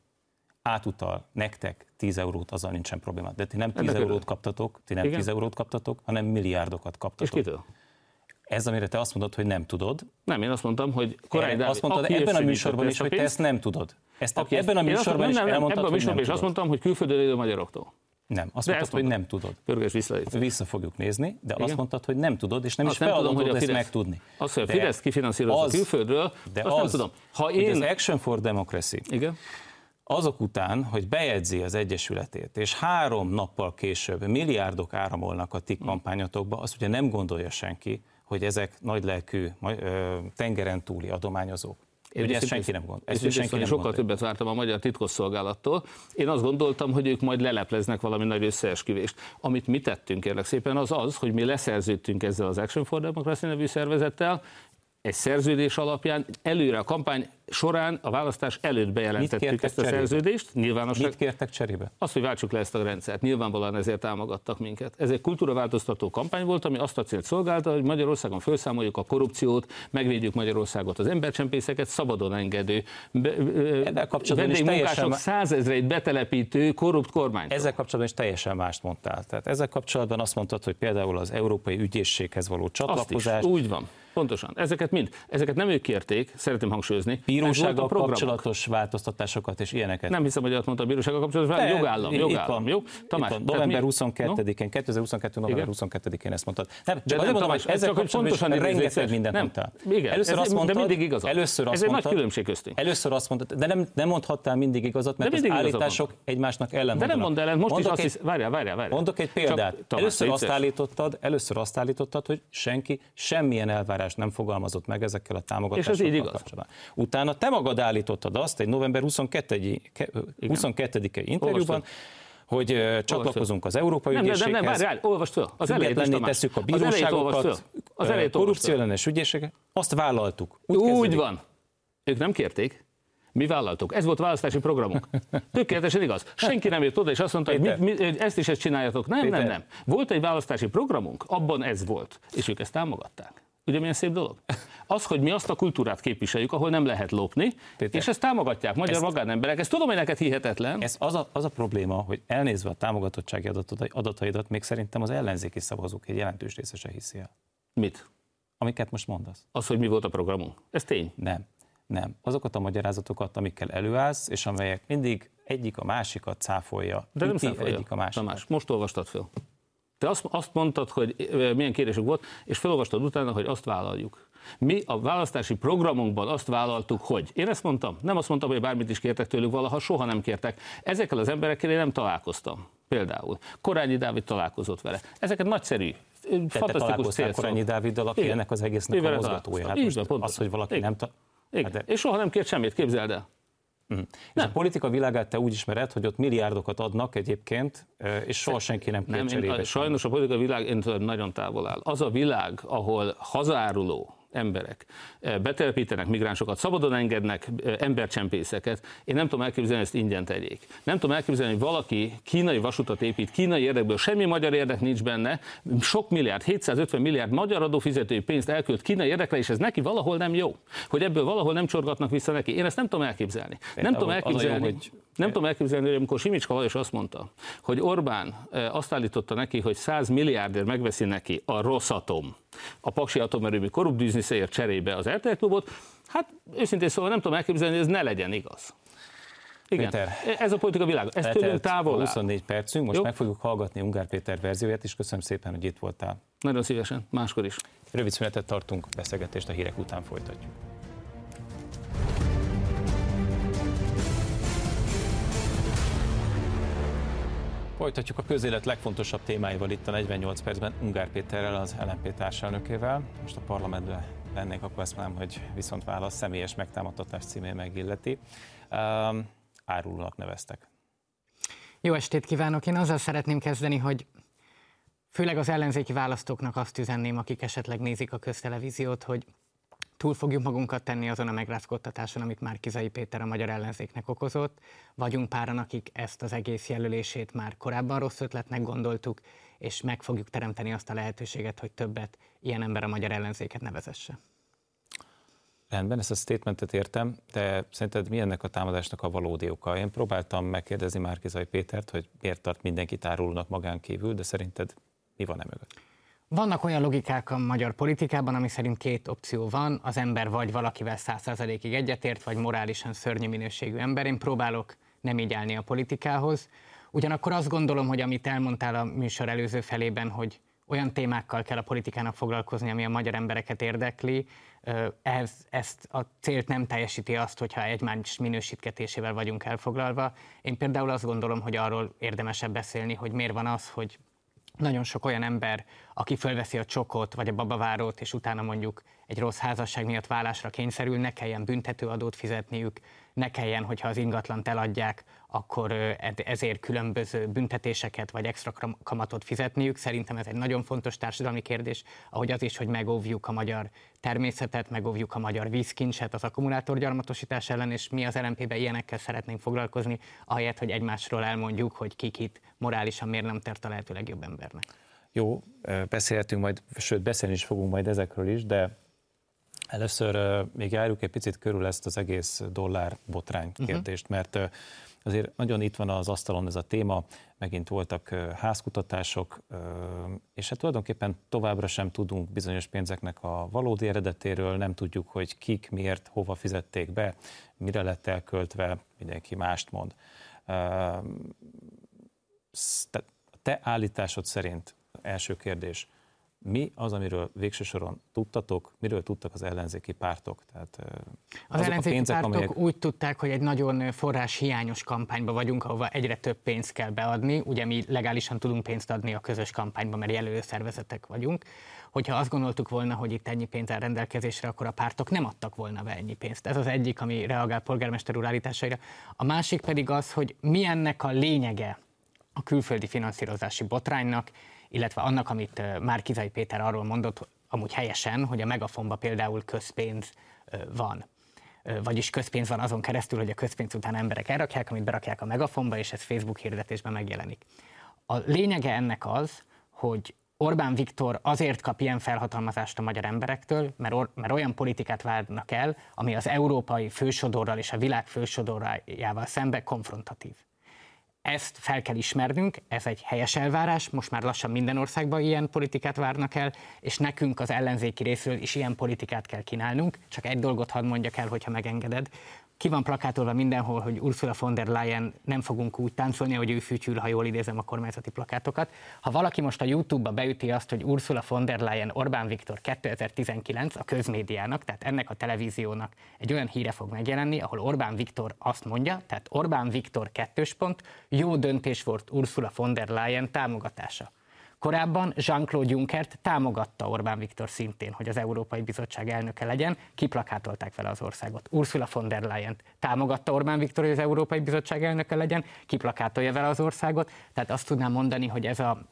átutal nektek 10 eurót, azzal nincsen probléma. De ti nem 10 Ennek eurót kaptatok, ti nem Igen? 10 eurót kaptatok, hanem milliárdokat kaptatok. És kitől? Ez, amire te azt mondod, hogy nem tudod. Nem, én azt mondtam, hogy korai Dávid, Azt mondtad ebben a műsorban is, hogy te ezt nem tudod. Ezt aki ebben a műsorban is nem, ebben a műsorban is azt mondtam, hogy külföldön élő magyaroktól. Nem, azt De mondtad, hogy nem tudod. Pörges vissza. Vissza fogjuk nézni, de Igen? azt mondtad, hogy nem tudod, és nem Azt is nem tudom, hogy a ezt Fidesz- megtudni. Azt, hogy a De Fidesz kifinanszírozza külföldről, de azt az, nem tudom. Ha én... az Action for Democracy Igen? Azok után, hogy bejegyzi az Egyesületét, és három nappal később milliárdok áramolnak a ti kampányatokba, azt ugye nem gondolja senki, hogy ezek nagylelkű tengeren túli adományozók. Ugye ezt senki nem gondol. Ezt senki szóval nem sokkal gondolja. többet vártam a magyar titkosszolgálattól. Én azt gondoltam, hogy ők majd lelepleznek valami nagy összeesküvést. Amit mi tettünk, kérlek szépen, az az, hogy mi leszerződtünk ezzel az Action for Democracy nevű szervezettel, egy szerződés alapján előre a kampány során a választás előtt bejelentettük ezt a cserébe? szerződést. Nyilvánosság, Mit kértek cserébe? azt, hogy váltsuk le ezt a rendszert. Nyilvánvalóan ezért támogattak minket. Ez egy kultúraváltoztató kampány volt, ami azt a célt szolgálta, hogy Magyarországon felszámoljuk a korrupciót, megvédjük Magyarországot az embercsempészeket, szabadon engedő, be, Ezzel kapcsolatban is teljesen- százezreit betelepítő korrupt kormány. Ezzel kapcsolatban is teljesen mást mondtál. Tehát ezzel kapcsolatban azt mondtad, hogy például az Európai Ügyészséghez való azt is, csatlakozás, úgy van. Pontosan. Ezeket mind. Ezeket nem ők kérték, szeretném hangsúlyozni. Volt bírósággal kapcsolatos változtatásokat és ilyeneket. Nem hiszem, hogy azt mondta a bírósággal kapcsolatban, De, jogállam, jogállam, jó? Tamás, van, november mi- 22-én, 2022. november Igen? 22-én ezt mondtad. Nem, csak De azért mondom, hogy ezzel pontosan rengeteg mindent nem. mondtál. Igen, először azt de mondtad, mindig igazad. Először azt Ez egy nagy különbség köztünk. Először azt mondtad, de nem, nem mondhattál mindig igazat, mert De az állítások egymásnak ellen De nem mondd ellen, most is azt várjál, várjál, várjál. Mondok egy példát. Először, azt állítottad, először azt állítottad, hogy senki semmilyen elvárást nem fogalmazott meg ezekkel a támogatásokkal És ez így igaz. kapcsolatban. Utána te magad állítottad azt egy november 22-i 22 interjúban, hogy ö, csatlakozunk az Európai Nem, nem, Ügyészséghez. nem, nem, várjál, olvasd föl. Az elejét Tamás. tesszük a olvasd bíróságokat. Az elejét olvasd korrupcióellenes ügyészséget, azt vállaltuk. Úgy, Úgy van. Ők nem kérték. Mi vállaltuk. Ez volt a választási programunk. [laughs] Tökéletesen igaz. Senki nem jött oda, és azt mondta, hogy mit, mit, ezt is ezt csináljatok. Nem, nem, Péter. nem. Volt egy választási programunk, abban ez volt. És ők ezt támogatták. Ugye milyen szép dolog? [laughs] Az, hogy mi azt a kultúrát képviseljük, ahol nem lehet lopni, Péter. és ezt támogatják magyar Ezt- magánemberek. Ezt tudom, hogy neked hihetetlen. Ez az a, az a probléma, hogy elnézve a támogatottsági adataidat, még szerintem az ellenzéki szavazók egy jelentős része se hiszi el. Mit? Amiket most mondasz. Az, hogy mi volt a programunk. Ez tény. Nem. Nem. Azokat a magyarázatokat, amikkel előállsz, és amelyek mindig egyik a másikat cáfolja. De nem szemfolja. egyik a másikat. Tamás, most olvastad föl. Te azt, azt mondtad, hogy milyen kérésük volt, és felolvastad utána, hogy azt vállaljuk. Mi a választási programunkban azt vállaltuk, hogy. Én ezt mondtam. Nem azt mondtam, hogy bármit is kértek tőlük valaha, soha nem kértek. Ezekkel az emberekkel én nem találkoztam. Például. Korányi Dávid találkozott vele. Ezeket nagyszerű, Te, te fantasztikus találkoztál célszó. Korányi Dáviddal, aki Igen. ennek az egésznek Ővele a mozgatója. Hát pontosan. az, hogy valaki Igen. nem... Ta... Igen. Hát de- És soha nem kért semmit, képzeld el. És a politika világát te úgy ismered, hogy ott milliárdokat adnak egyébként, és soha senki nem kér Nem, én, cserébe. a, sem. sajnos a politikai világ én nagyon távol áll. Az a világ, ahol hazáruló emberek eh, betelepítenek migránsokat, szabadon engednek eh, embercsempészeket, én nem tudom elképzelni, hogy ezt ingyen tegyék. Nem tudom elképzelni, hogy valaki kínai vasutat épít, kínai érdekből, semmi magyar érdek nincs benne, sok milliárd, 750 milliárd magyar adófizetői pénzt elkölt kínai érdekre, és ez neki valahol nem jó. Hogy ebből valahol nem csorgatnak vissza neki. Én ezt nem tudom elképzelni. Nem tudom a jó, elképzelni, hogy- nem tudom elképzelni, hogy amikor Simicska Lajos azt mondta, hogy Orbán eh, azt állította neki, hogy 100 milliárdért megveszi neki a Rosszatom, a Paksi atomerőmű korrupt bizniszéért cserébe az RTL klubot, hát őszintén szóval nem tudom elképzelni, hogy ez ne legyen igaz. Igen, Péter, ez a politika világ. Ez tőlünk távol áll. 24 percünk, most Jó. meg fogjuk hallgatni Ungár Péter verzióját, és köszönöm szépen, hogy itt voltál. Nagyon szívesen, máskor is. Rövid szünetet tartunk, beszélgetést a hírek után folytatjuk. Folytatjuk a közélet legfontosabb témáival itt a 48 percben Ungár Péterrel, az LNP társelnökével. Most a parlamentben lennék, akkor azt mondanám, hogy viszont válasz személyes megtámadtatás címén megilleti. Um, árulónak neveztek. Jó estét kívánok! Én azzal szeretném kezdeni, hogy főleg az ellenzéki választóknak azt üzenném, akik esetleg nézik a köztelevíziót, hogy túl fogjuk magunkat tenni azon a megrázkódtatáson, amit már Kizai Péter a magyar ellenzéknek okozott. Vagyunk páran, akik ezt az egész jelölését már korábban rossz ötletnek gondoltuk, és meg fogjuk teremteni azt a lehetőséget, hogy többet ilyen ember a magyar ellenzéket nevezesse. Rendben, ezt a statementet értem, de szerinted mi ennek a támadásnak a valódi oka? Én próbáltam megkérdezni Márkizai Pétert, hogy miért tart mindenkit árulónak magán kívül, de szerinted mi van e mögött? Vannak olyan logikák a magyar politikában, ami szerint két opció van, az ember vagy valakivel száz százalékig egyetért, vagy morálisan szörnyű minőségű ember. Én próbálok nem így állni a politikához. Ugyanakkor azt gondolom, hogy amit elmondtál a műsor előző felében, hogy olyan témákkal kell a politikának foglalkozni, ami a magyar embereket érdekli, ez, ezt a célt nem teljesíti azt, hogyha egymás minősítgetésével vagyunk elfoglalva. Én például azt gondolom, hogy arról érdemesebb beszélni, hogy miért van az, hogy nagyon sok olyan ember, aki fölveszi a csokot vagy a babavárót, és utána mondjuk egy rossz házasság miatt vállásra kényszerül, ne kelljen büntetőadót fizetniük, ne kelljen, hogyha az ingatlant eladják, akkor ezért különböző büntetéseket vagy extra kamatot fizetniük. Szerintem ez egy nagyon fontos társadalmi kérdés, ahogy az is, hogy megóvjuk a magyar természetet, megóvjuk a magyar vízkincset az akkumulátorgyarmatosítás ellen, és mi az LMP-ben ilyenekkel szeretnénk foglalkozni, ahelyett, hogy egymásról elmondjuk, hogy kikit morálisan miért nem tart a lehető legjobb embernek. Jó, beszélhetünk majd, sőt beszélni is fogunk majd ezekről is, de először még járjuk egy picit körül ezt az egész dollár botrány mhm. kérdést, uh-huh. mert azért nagyon itt van az asztalon ez a téma, megint voltak házkutatások, és hát tulajdonképpen továbbra sem tudunk bizonyos pénzeknek a valódi eredetéről, nem tudjuk, hogy kik, miért, hova fizették be, mire lett elköltve, mindenki mást mond. Te állításod szerint, első kérdés, mi az, amiről végső soron tudtatok, miről tudtak az ellenzéki pártok? Tehát, az ellenzéki pénzek, pártok amelyek... úgy tudták, hogy egy nagyon forrás hiányos kampányba vagyunk, ahova egyre több pénzt kell beadni. Ugye mi legálisan tudunk pénzt adni a közös kampányba, mert jelölő szervezetek vagyunk. Hogyha azt gondoltuk volna, hogy itt ennyi pénz áll rendelkezésre, akkor a pártok nem adtak volna be ennyi pénzt. Ez az egyik, ami reagál polgármester úr állításaira. A másik pedig az, hogy mi ennek a lényege a külföldi finanszírozási botránynak, illetve annak, amit Márkizai Péter arról mondott, amúgy helyesen, hogy a megafonba például közpénz van vagyis közpénz van azon keresztül, hogy a közpénz után emberek elrakják, amit berakják a megafonba, és ez Facebook hirdetésben megjelenik. A lényege ennek az, hogy Orbán Viktor azért kap ilyen felhatalmazást a magyar emberektől, mert, or, mert olyan politikát várnak el, ami az európai fősodorral és a világ fősodorjával szembe konfrontatív. Ezt fel kell ismernünk, ez egy helyes elvárás, most már lassan minden országban ilyen politikát várnak el, és nekünk az ellenzéki részről is ilyen politikát kell kínálnunk. Csak egy dolgot hadd mondjak el, hogyha megengeded, ki van plakátolva mindenhol, hogy Ursula von der Leyen nem fogunk úgy táncolni, hogy ő fütyül, ha jól idézem a kormányzati plakátokat. Ha valaki most a YouTube-ba beüti azt, hogy Ursula von der Leyen Orbán Viktor 2019 a közmédiának, tehát ennek a televíziónak egy olyan híre fog megjelenni, ahol Orbán Viktor azt mondja, tehát Orbán Viktor kettős pont, jó döntés volt Ursula von der Leyen támogatása. Korábban Jean-Claude Junckert támogatta Orbán Viktor szintén, hogy az Európai Bizottság elnöke legyen, kiplakátolták vele az országot. Ursula von der Leyen támogatta Orbán Viktor, hogy az Európai Bizottság elnöke legyen, kiplakátolja vele az országot. Tehát azt tudnám mondani, hogy ez a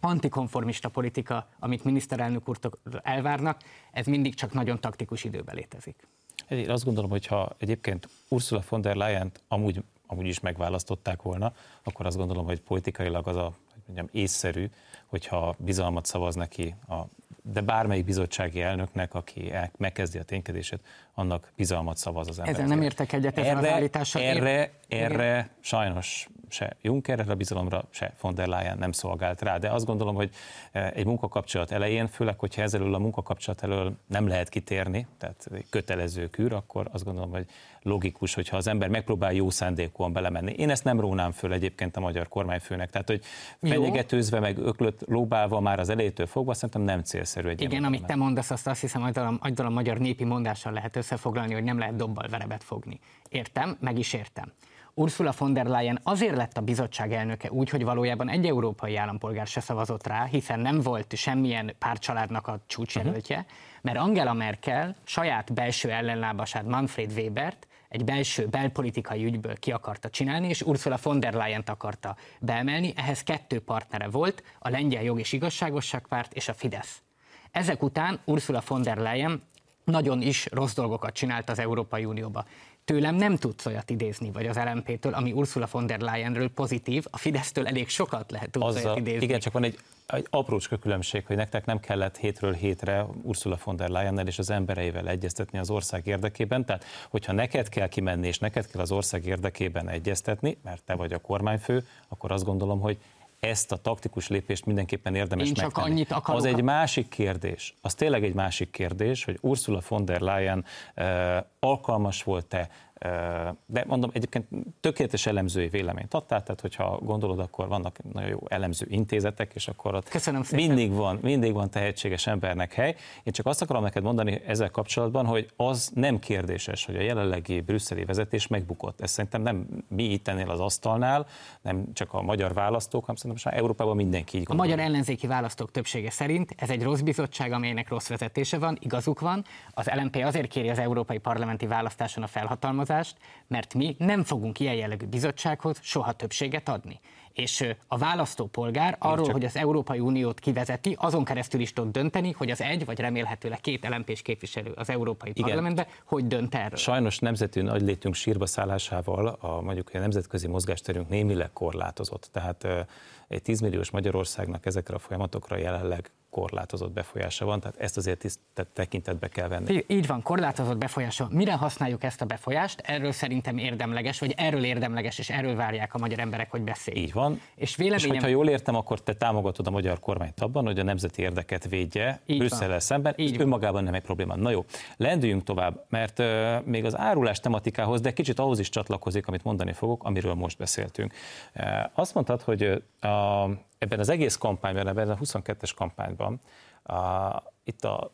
antikonformista politika, amit miniszterelnök úrtól elvárnak, ez mindig csak nagyon taktikus időben létezik. Én azt gondolom, hogy ha egyébként Ursula von der Leyen amúgy, amúgy is megválasztották volna, akkor azt gondolom, hogy politikailag az a hogy mondjam, észszerű, hogyha bizalmat szavaz neki, a, de bármelyik bizottsági elnöknek, aki megkezdi a ténykedését, annak bizalmat szavaz az ember. Ezzel nem értek egyet ezzel erre, az állítással. Erre, erre sajnos se Juncker, erre a bizalomra se von der Leyen nem szolgált rá, de azt gondolom, hogy eh, egy munkakapcsolat elején, főleg, hogyha ezzel a munkakapcsolat elől nem lehet kitérni, tehát kötelező kür, akkor azt gondolom, hogy logikus, hogyha az ember megpróbál jó szándékúan belemenni. Én ezt nem rónám föl egyébként a magyar kormányfőnek, tehát hogy fenyegetőzve, meg öklött lóbálva már az elejétől fogva, szerintem nem célszerű egy Igen, amit te mondasz, azt azt hiszem, hogy a, a magyar népi mondással lehet összefoglalni, hogy nem lehet dobbal verebet fogni. Értem, meg is értem. Ursula von der Leyen azért lett a bizottság elnöke úgy, hogy valójában egy európai állampolgár se szavazott rá, hiszen nem volt semmilyen párcsaládnak a csúcsjelöltje, uh-huh. mert Angela Merkel saját belső ellenlábasát Manfred Webert egy belső belpolitikai ügyből ki akarta csinálni, és Ursula von der Leyen-t akarta beemelni. Ehhez kettő partnere volt, a Lengyel Jog és Igazságosságpárt és a Fidesz. Ezek után Ursula von der Leyen nagyon is rossz dolgokat csinált az Európai Unióba. Tőlem nem tudsz olyat idézni, vagy az LMP-től, ami Ursula von der Leyenről pozitív, a Fidesztől elég sokat lehet tudsz Azzal, olyat idézni. Igen, csak van egy, egy aprócska különbség, hogy nektek nem kellett hétről hétre Ursula von der Leyennel és az embereivel egyeztetni az ország érdekében. Tehát, hogyha neked kell kimenni, és neked kell az ország érdekében egyeztetni, mert te vagy a kormányfő, akkor azt gondolom, hogy ezt a taktikus lépést mindenképpen érdemes Én csak megtenni. Annyit akarok... Az egy másik kérdés, az tényleg egy másik kérdés, hogy Ursula von der Leyen uh, alkalmas volt-e De mondom, egyébként tökéletes elemzői véleményt adtál, tehát hogyha gondolod, akkor vannak nagyon jó elemző intézetek, és akkor ott Köszönöm szépen. mindig van, mindig van tehetséges embernek hely. Én csak azt akarom neked mondani ezzel kapcsolatban, hogy az nem kérdéses, hogy a jelenlegi brüsszeli vezetés megbukott. Ez szerintem nem mi itt ennél az asztalnál, nem csak a magyar választók, hanem szerintem most Európában mindenki így A gondol. magyar ellenzéki választók többsége szerint ez egy rossz bizottság, amelynek rossz vezetése van, igazuk van. Az LMP azért kéri az európai parlamenti választáson a felhatalmazást, mert mi nem fogunk ilyen jellegű bizottsághoz soha többséget adni. És a választópolgár arról, csak- hogy az Európai Uniót kivezeti, azon keresztül is tud dönteni, hogy az egy, vagy remélhetőleg két lmp képviselő az Európai Igen. Parlamentbe, hogy dönt erről. Sajnos nemzeti nagylétünk sírba szállásával a, mondjuk a nemzetközi mozgásterünk némileg korlátozott. Tehát egy 10 milliós Magyarországnak ezekre a folyamatokra jelenleg korlátozott befolyása van, tehát ezt azért tiszt, tehát tekintetbe kell venni. Így- van, korlátozott befolyása. Mire használjuk ezt a befolyást? Erről szerintem érdemleges, vagy erről érdemleges, és erről várják a magyar emberek, hogy beszéljünk. Így van. És És véleményem... hogyha jól értem, akkor te támogatod a magyar kormányt abban, hogy a nemzeti érdeket védje Brüsszellel szemben. Így Ez van. önmagában nem egy probléma. Na jó, lendüljünk tovább, mert uh, még az árulás tematikához, de kicsit ahhoz is csatlakozik, amit mondani fogok, amiről most beszéltünk. Uh, azt mondtad, hogy a, ebben az egész kampányban, ebben a 22-es kampányban, uh, itt a,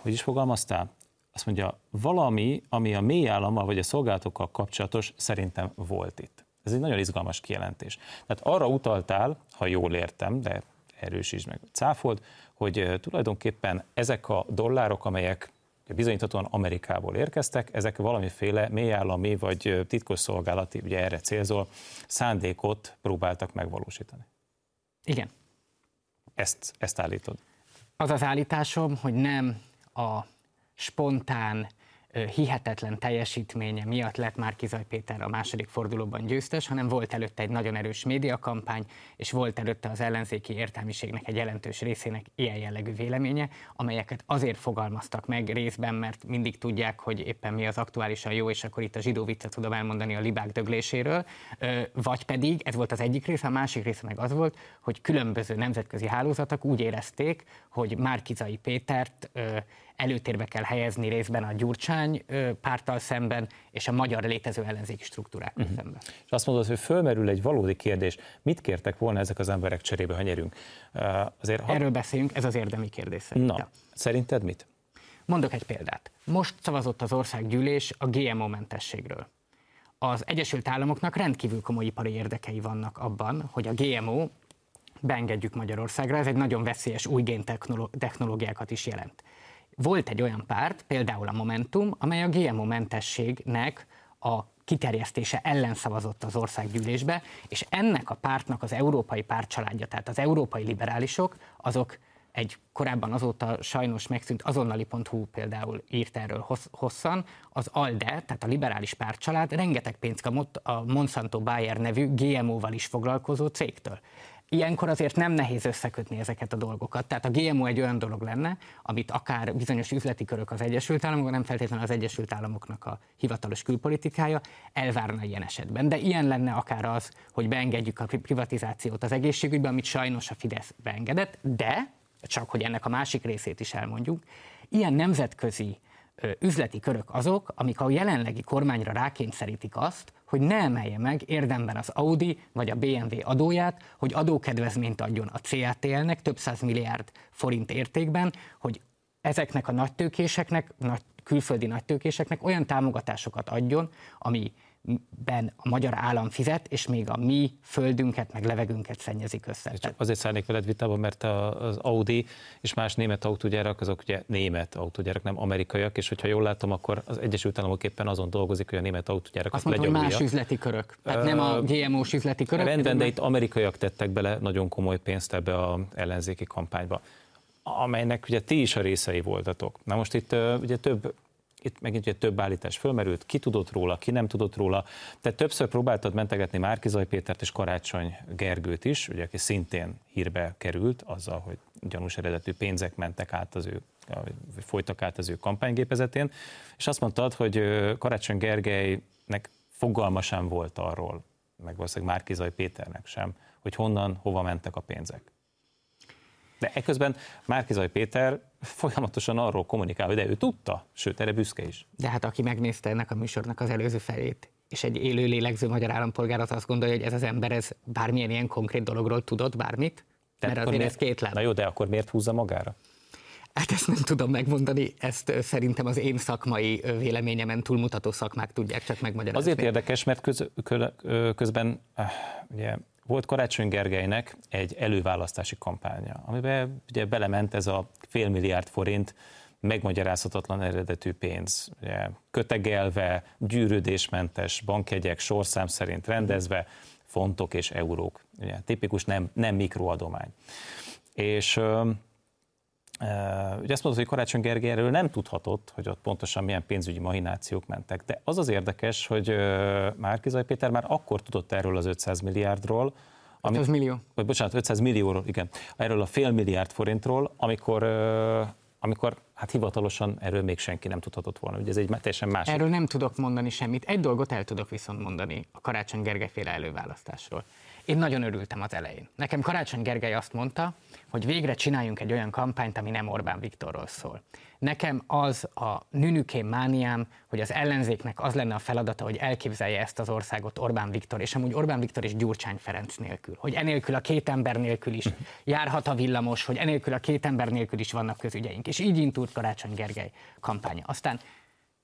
hogy is fogalmaztál? Azt mondja, valami, ami a mély állammal vagy a szolgálatokkal kapcsolatos, szerintem volt itt. Ez egy nagyon izgalmas kijelentés. Tehát arra utaltál, ha jól értem, de erősítsd meg, cáfold, hogy tulajdonképpen ezek a dollárok, amelyek bizonyíthatóan Amerikából érkeztek, ezek valamiféle mélyállami vagy eh, titkosszolgálati, ugye erre célzol, szándékot próbáltak megvalósítani. Igen. Ezt, ezt állítod. Az az állításom, hogy nem a spontán, hihetetlen teljesítménye miatt lett Márkizaj Péter a második fordulóban győztes, hanem volt előtte egy nagyon erős médiakampány, és volt előtte az ellenzéki értelmiségnek egy jelentős részének ilyen jellegű véleménye, amelyeket azért fogalmaztak meg részben, mert mindig tudják, hogy éppen mi az aktuálisan jó, és akkor itt a zsidó viccet tudom elmondani a libák dögléséről, vagy pedig, ez volt az egyik része, a másik része meg az volt, hogy különböző nemzetközi hálózatok úgy érezték, hogy Márkizai Pétert előtérbe kell helyezni részben a Gyurcsány ö, párttal szemben, és a magyar létező ellenzéki struktúrákkal uh-huh. szemben. És azt mondod, hogy fölmerül egy valódi kérdés, mit kértek volna ezek az emberek cserébe, ha nyerünk? Azért, ha... Erről beszélünk, ez az érdemi kérdés. Na, szerintem. szerinted mit? Mondok egy példát. Most szavazott az országgyűlés a GMO-mentességről. Az Egyesült Államoknak rendkívül komoly ipari érdekei vannak abban, hogy a GMO beengedjük Magyarországra, ez egy nagyon veszélyes új géntechnológiákat is jelent. Volt egy olyan párt, például a Momentum, amely a GMO-mentességnek a kiterjesztése ellen szavazott az országgyűlésbe, és ennek a pártnak az európai pártcsaládja, tehát az európai liberálisok, azok egy korábban azóta sajnos megszűnt azonnali.hu például írt erről hossz, hosszan, az ALDE, tehát a liberális pártcsalád rengeteg pénzt kapott a Monsanto Bayer nevű GMO-val is foglalkozó cégtől. Ilyenkor azért nem nehéz összekötni ezeket a dolgokat. Tehát a GMO egy olyan dolog lenne, amit akár bizonyos üzleti körök az Egyesült Államok, nem feltétlenül az Egyesült Államoknak a hivatalos külpolitikája elvárna ilyen esetben. De ilyen lenne akár az, hogy beengedjük a pri- privatizációt az egészségügybe, amit sajnos a Fidesz beengedett, de csak hogy ennek a másik részét is elmondjuk, ilyen nemzetközi üzleti körök azok, amik a jelenlegi kormányra rákényszerítik azt, hogy ne emelje meg érdemben az Audi vagy a BMW adóját, hogy adókedvezményt adjon a CATL-nek több száz milliárd forint értékben, hogy ezeknek a nagytőkéseknek, nagy, külföldi nagytőkéseknek olyan támogatásokat adjon, amiben a magyar állam fizet, és még a mi földünket, meg levegünket szennyezik össze. Csak azért szállnék veled vitába, mert az Audi és más német autógyárak, azok ugye német autógyárak, nem amerikaiak, és hogyha jól látom, akkor az Egyesült Államok éppen azon dolgozik, hogy a német autógyárakat azt mondtam, hogy más üzleti körök. Tehát nem a GMO-s üzleti körök. Rendben, de itt amerikaiak tettek bele nagyon komoly pénzt ebbe a ellenzéki kampányba, amelynek ugye ti is a részei voltatok. Na most itt ugye több itt megint ugye több állítás fölmerült, ki tudott róla, ki nem tudott róla. Te többször próbáltad mentegetni Márkizaj Pétert és Karácsony Gergőt is, ugye, aki szintén hírbe került azzal, hogy gyanús eredetű pénzek mentek át az ő folytak át az ő kampánygépezetén, és azt mondtad, hogy Karácsony Gergelynek fogalma sem volt arról, meg valószínűleg Márkizaj Péternek sem, hogy honnan, hova mentek a pénzek. De ekközben Márkizaj Péter folyamatosan arról kommunikál, hogy de ő tudta, sőt, erre büszke is. De hát aki megnézte ennek a műsornak az előző felét, és egy élő lélegző magyar állampolgár az azt gondolja, hogy ez az ember ez bármilyen ilyen konkrét dologról tudott bármit, Tehát mert azért ez miért- két láb. Na jó, de akkor miért húzza magára? Hát ezt nem tudom megmondani, ezt szerintem az én szakmai véleményemen túlmutató szakmák tudják csak megmagyarázni. Azért érdekes, mert köz, kö, ö, közben eh, ugye, volt Karácsony Gergelynek egy előválasztási kampánya, amiben ugye belement ez a fél milliárd forint megmagyarázhatatlan eredetű pénz, ugye, kötegelve, gyűrődésmentes bankjegyek sorszám szerint rendezve, fontok és eurók. Ugye, tipikus nem, nem mikroadomány. És ugye azt mondod, hogy Karácsony Gergely erről nem tudhatott, hogy ott pontosan milyen pénzügyi mahinációk mentek. De az az érdekes, hogy Márkizaj Péter már akkor tudott erről az 500 milliárdról, ami, 500 millió. vagy bocsánat, 500 millióról, igen, erről a fél milliárd forintról, amikor, amikor hát hivatalosan erről még senki nem tudhatott volna. Ugye ez egy teljesen másik. Erről nem tudok mondani semmit. Egy dolgot el tudok viszont mondani a Karácsony Gergely féle előválasztásról. Én nagyon örültem az elején. Nekem Karácsony Gergely azt mondta, hogy végre csináljunk egy olyan kampányt, ami nem Orbán Viktorról szól. Nekem az a nünükém mániám, hogy az ellenzéknek az lenne a feladata, hogy elképzelje ezt az országot Orbán Viktor, és amúgy Orbán Viktor és Gyurcsány Ferenc nélkül. Hogy enélkül a két ember nélkül is járhat a villamos, hogy enélkül a két ember nélkül is vannak közügyeink. És így indult Karácsony Gergely kampánya. Aztán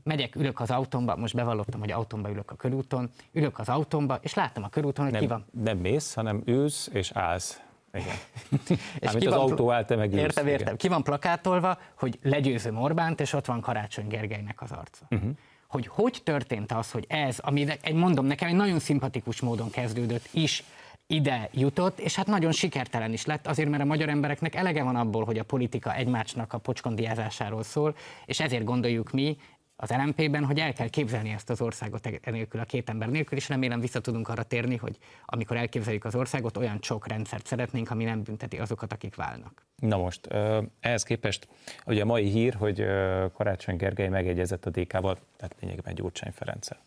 megyek, ülök az autómba, most bevallottam, hogy autómba ülök a körúton, ülök az autómba, és láttam a körúton, hogy ki van. nem, nem mész, hanem ülsz és állsz. Igen. [laughs] És Amit az van autó áll, te meg ülsz. Értem, Igen. értem. Ki van plakátolva, hogy legyőzöm Orbánt, és ott van Karácsony Gergelynek az arca. Uh-huh. Hogy hogy történt az, hogy ez, ami egy mondom, nekem egy nagyon szimpatikus módon kezdődött is, ide jutott, és hát nagyon sikertelen is lett, azért mert a magyar embereknek elege van abból, hogy a politika egymásnak a pocskondiázásáról szól, és ezért gondoljuk mi, az LMP-ben, hogy el kell képzelni ezt az országot enélkül, a két ember nélkül, és remélem vissza tudunk arra térni, hogy amikor elképzeljük az országot, olyan sok rendszert szeretnénk, ami nem bünteti azokat, akik válnak. Na most, ehhez képest ugye a mai hír, hogy Karácsony Gergely megegyezett a DK-val, tehát lényegében Gyurcsány Ferenccel,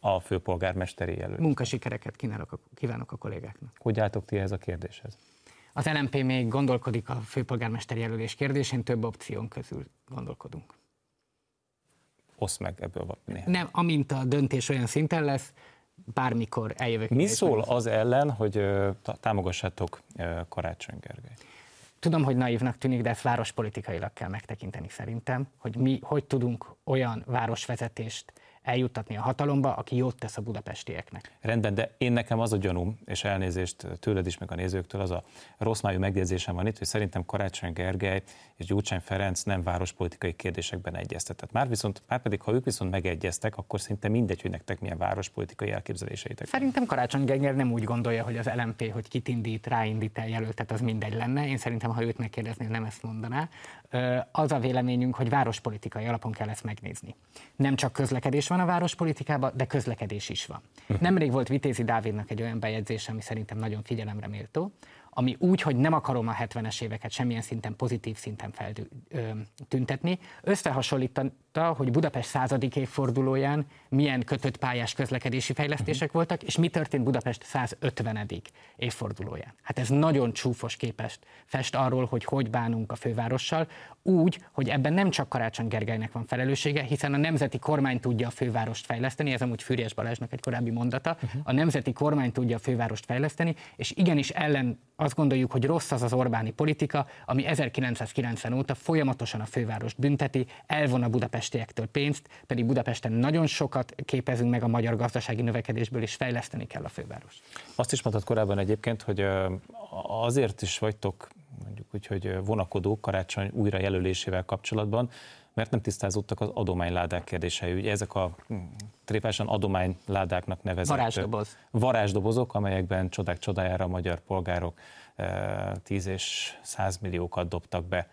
a főpolgármesteri jelölt. Munkasikereket kínálok a, kívánok a kollégáknak. Hogy álltok ti ehhez a kérdéshez? Az LMP még gondolkodik a főpolgármester jelölés kérdésén, több opción közül gondolkodunk. Oszd meg ebből néhány. Nem, amint a döntés olyan szinten lesz, bármikor eljövök. Mi szól az ellen, hogy támogassátok Karácsony Gergely? Tudom, hogy naívnak tűnik, de ezt várospolitikailag kell megtekinteni szerintem, hogy mi hogy tudunk olyan városvezetést eljuttatni a hatalomba, aki jót tesz a budapestieknek. Rendben, de én nekem az a gyanúm, és elnézést tőled is, meg a nézőktől, az a rossz májú megjegyzésem van itt, hogy szerintem Karácsony Gergely és Gyurcsány Ferenc nem várospolitikai kérdésekben egyeztetett. Már viszont, már pedig, ha ők viszont megegyeztek, akkor szinte mindegy, hogy nektek milyen várospolitikai elképzeléseitek. Szerintem Karácsony Gergely nem úgy gondolja, hogy az LMP, hogy kit indít, ráindít el jelöltet, az mindegy lenne. Én szerintem, ha őt megkérdeznél, nem ezt mondaná. Az a véleményünk, hogy várospolitikai alapon kell ezt megnézni. Nem csak közlekedés van a várospolitikában, de közlekedés is van. Nemrég volt Vitézi Dávidnak egy olyan bejegyzése, ami szerintem nagyon figyelemre méltó, ami úgy, hogy nem akarom a 70-es éveket semmilyen szinten pozitív szinten feltüntetni, összehasonlította, hogy Budapest századik évfordulóján milyen kötött pályás közlekedési fejlesztések voltak, és mi történt Budapest 150. évfordulóján. Hát ez nagyon csúfos képest fest arról, hogy hogy bánunk a fővárossal, úgy, hogy ebben nem csak Karácsony Gergelynek van felelőssége, hiszen a nemzeti kormány tudja a fővárost fejleszteni, ez amúgy Fűrjes Balázsnak egy korábbi mondata, a nemzeti kormány tudja a fővárost fejleszteni, és igenis ellen azt gondoljuk, hogy rossz az az Orbáni politika, ami 1990 óta folyamatosan a fővárost bünteti, elvon a budapestiektől pénzt, pedig Budapesten nagyon sokat képezünk meg a magyar gazdasági növekedésből, és fejleszteni kell a fővárost. Azt is mondtad korábban egyébként, hogy azért is vagytok mondjuk úgy, hogy ö, vonakodók karácsony újra jelölésével kapcsolatban, mert nem tisztázódtak az adományládák kérdései. Ugye ezek a hm, tréfásan adományládáknak nevezett Varázsdoboz. varázsdobozok, amelyekben csodák csodájára a magyar polgárok 10 és 100 milliókat dobtak be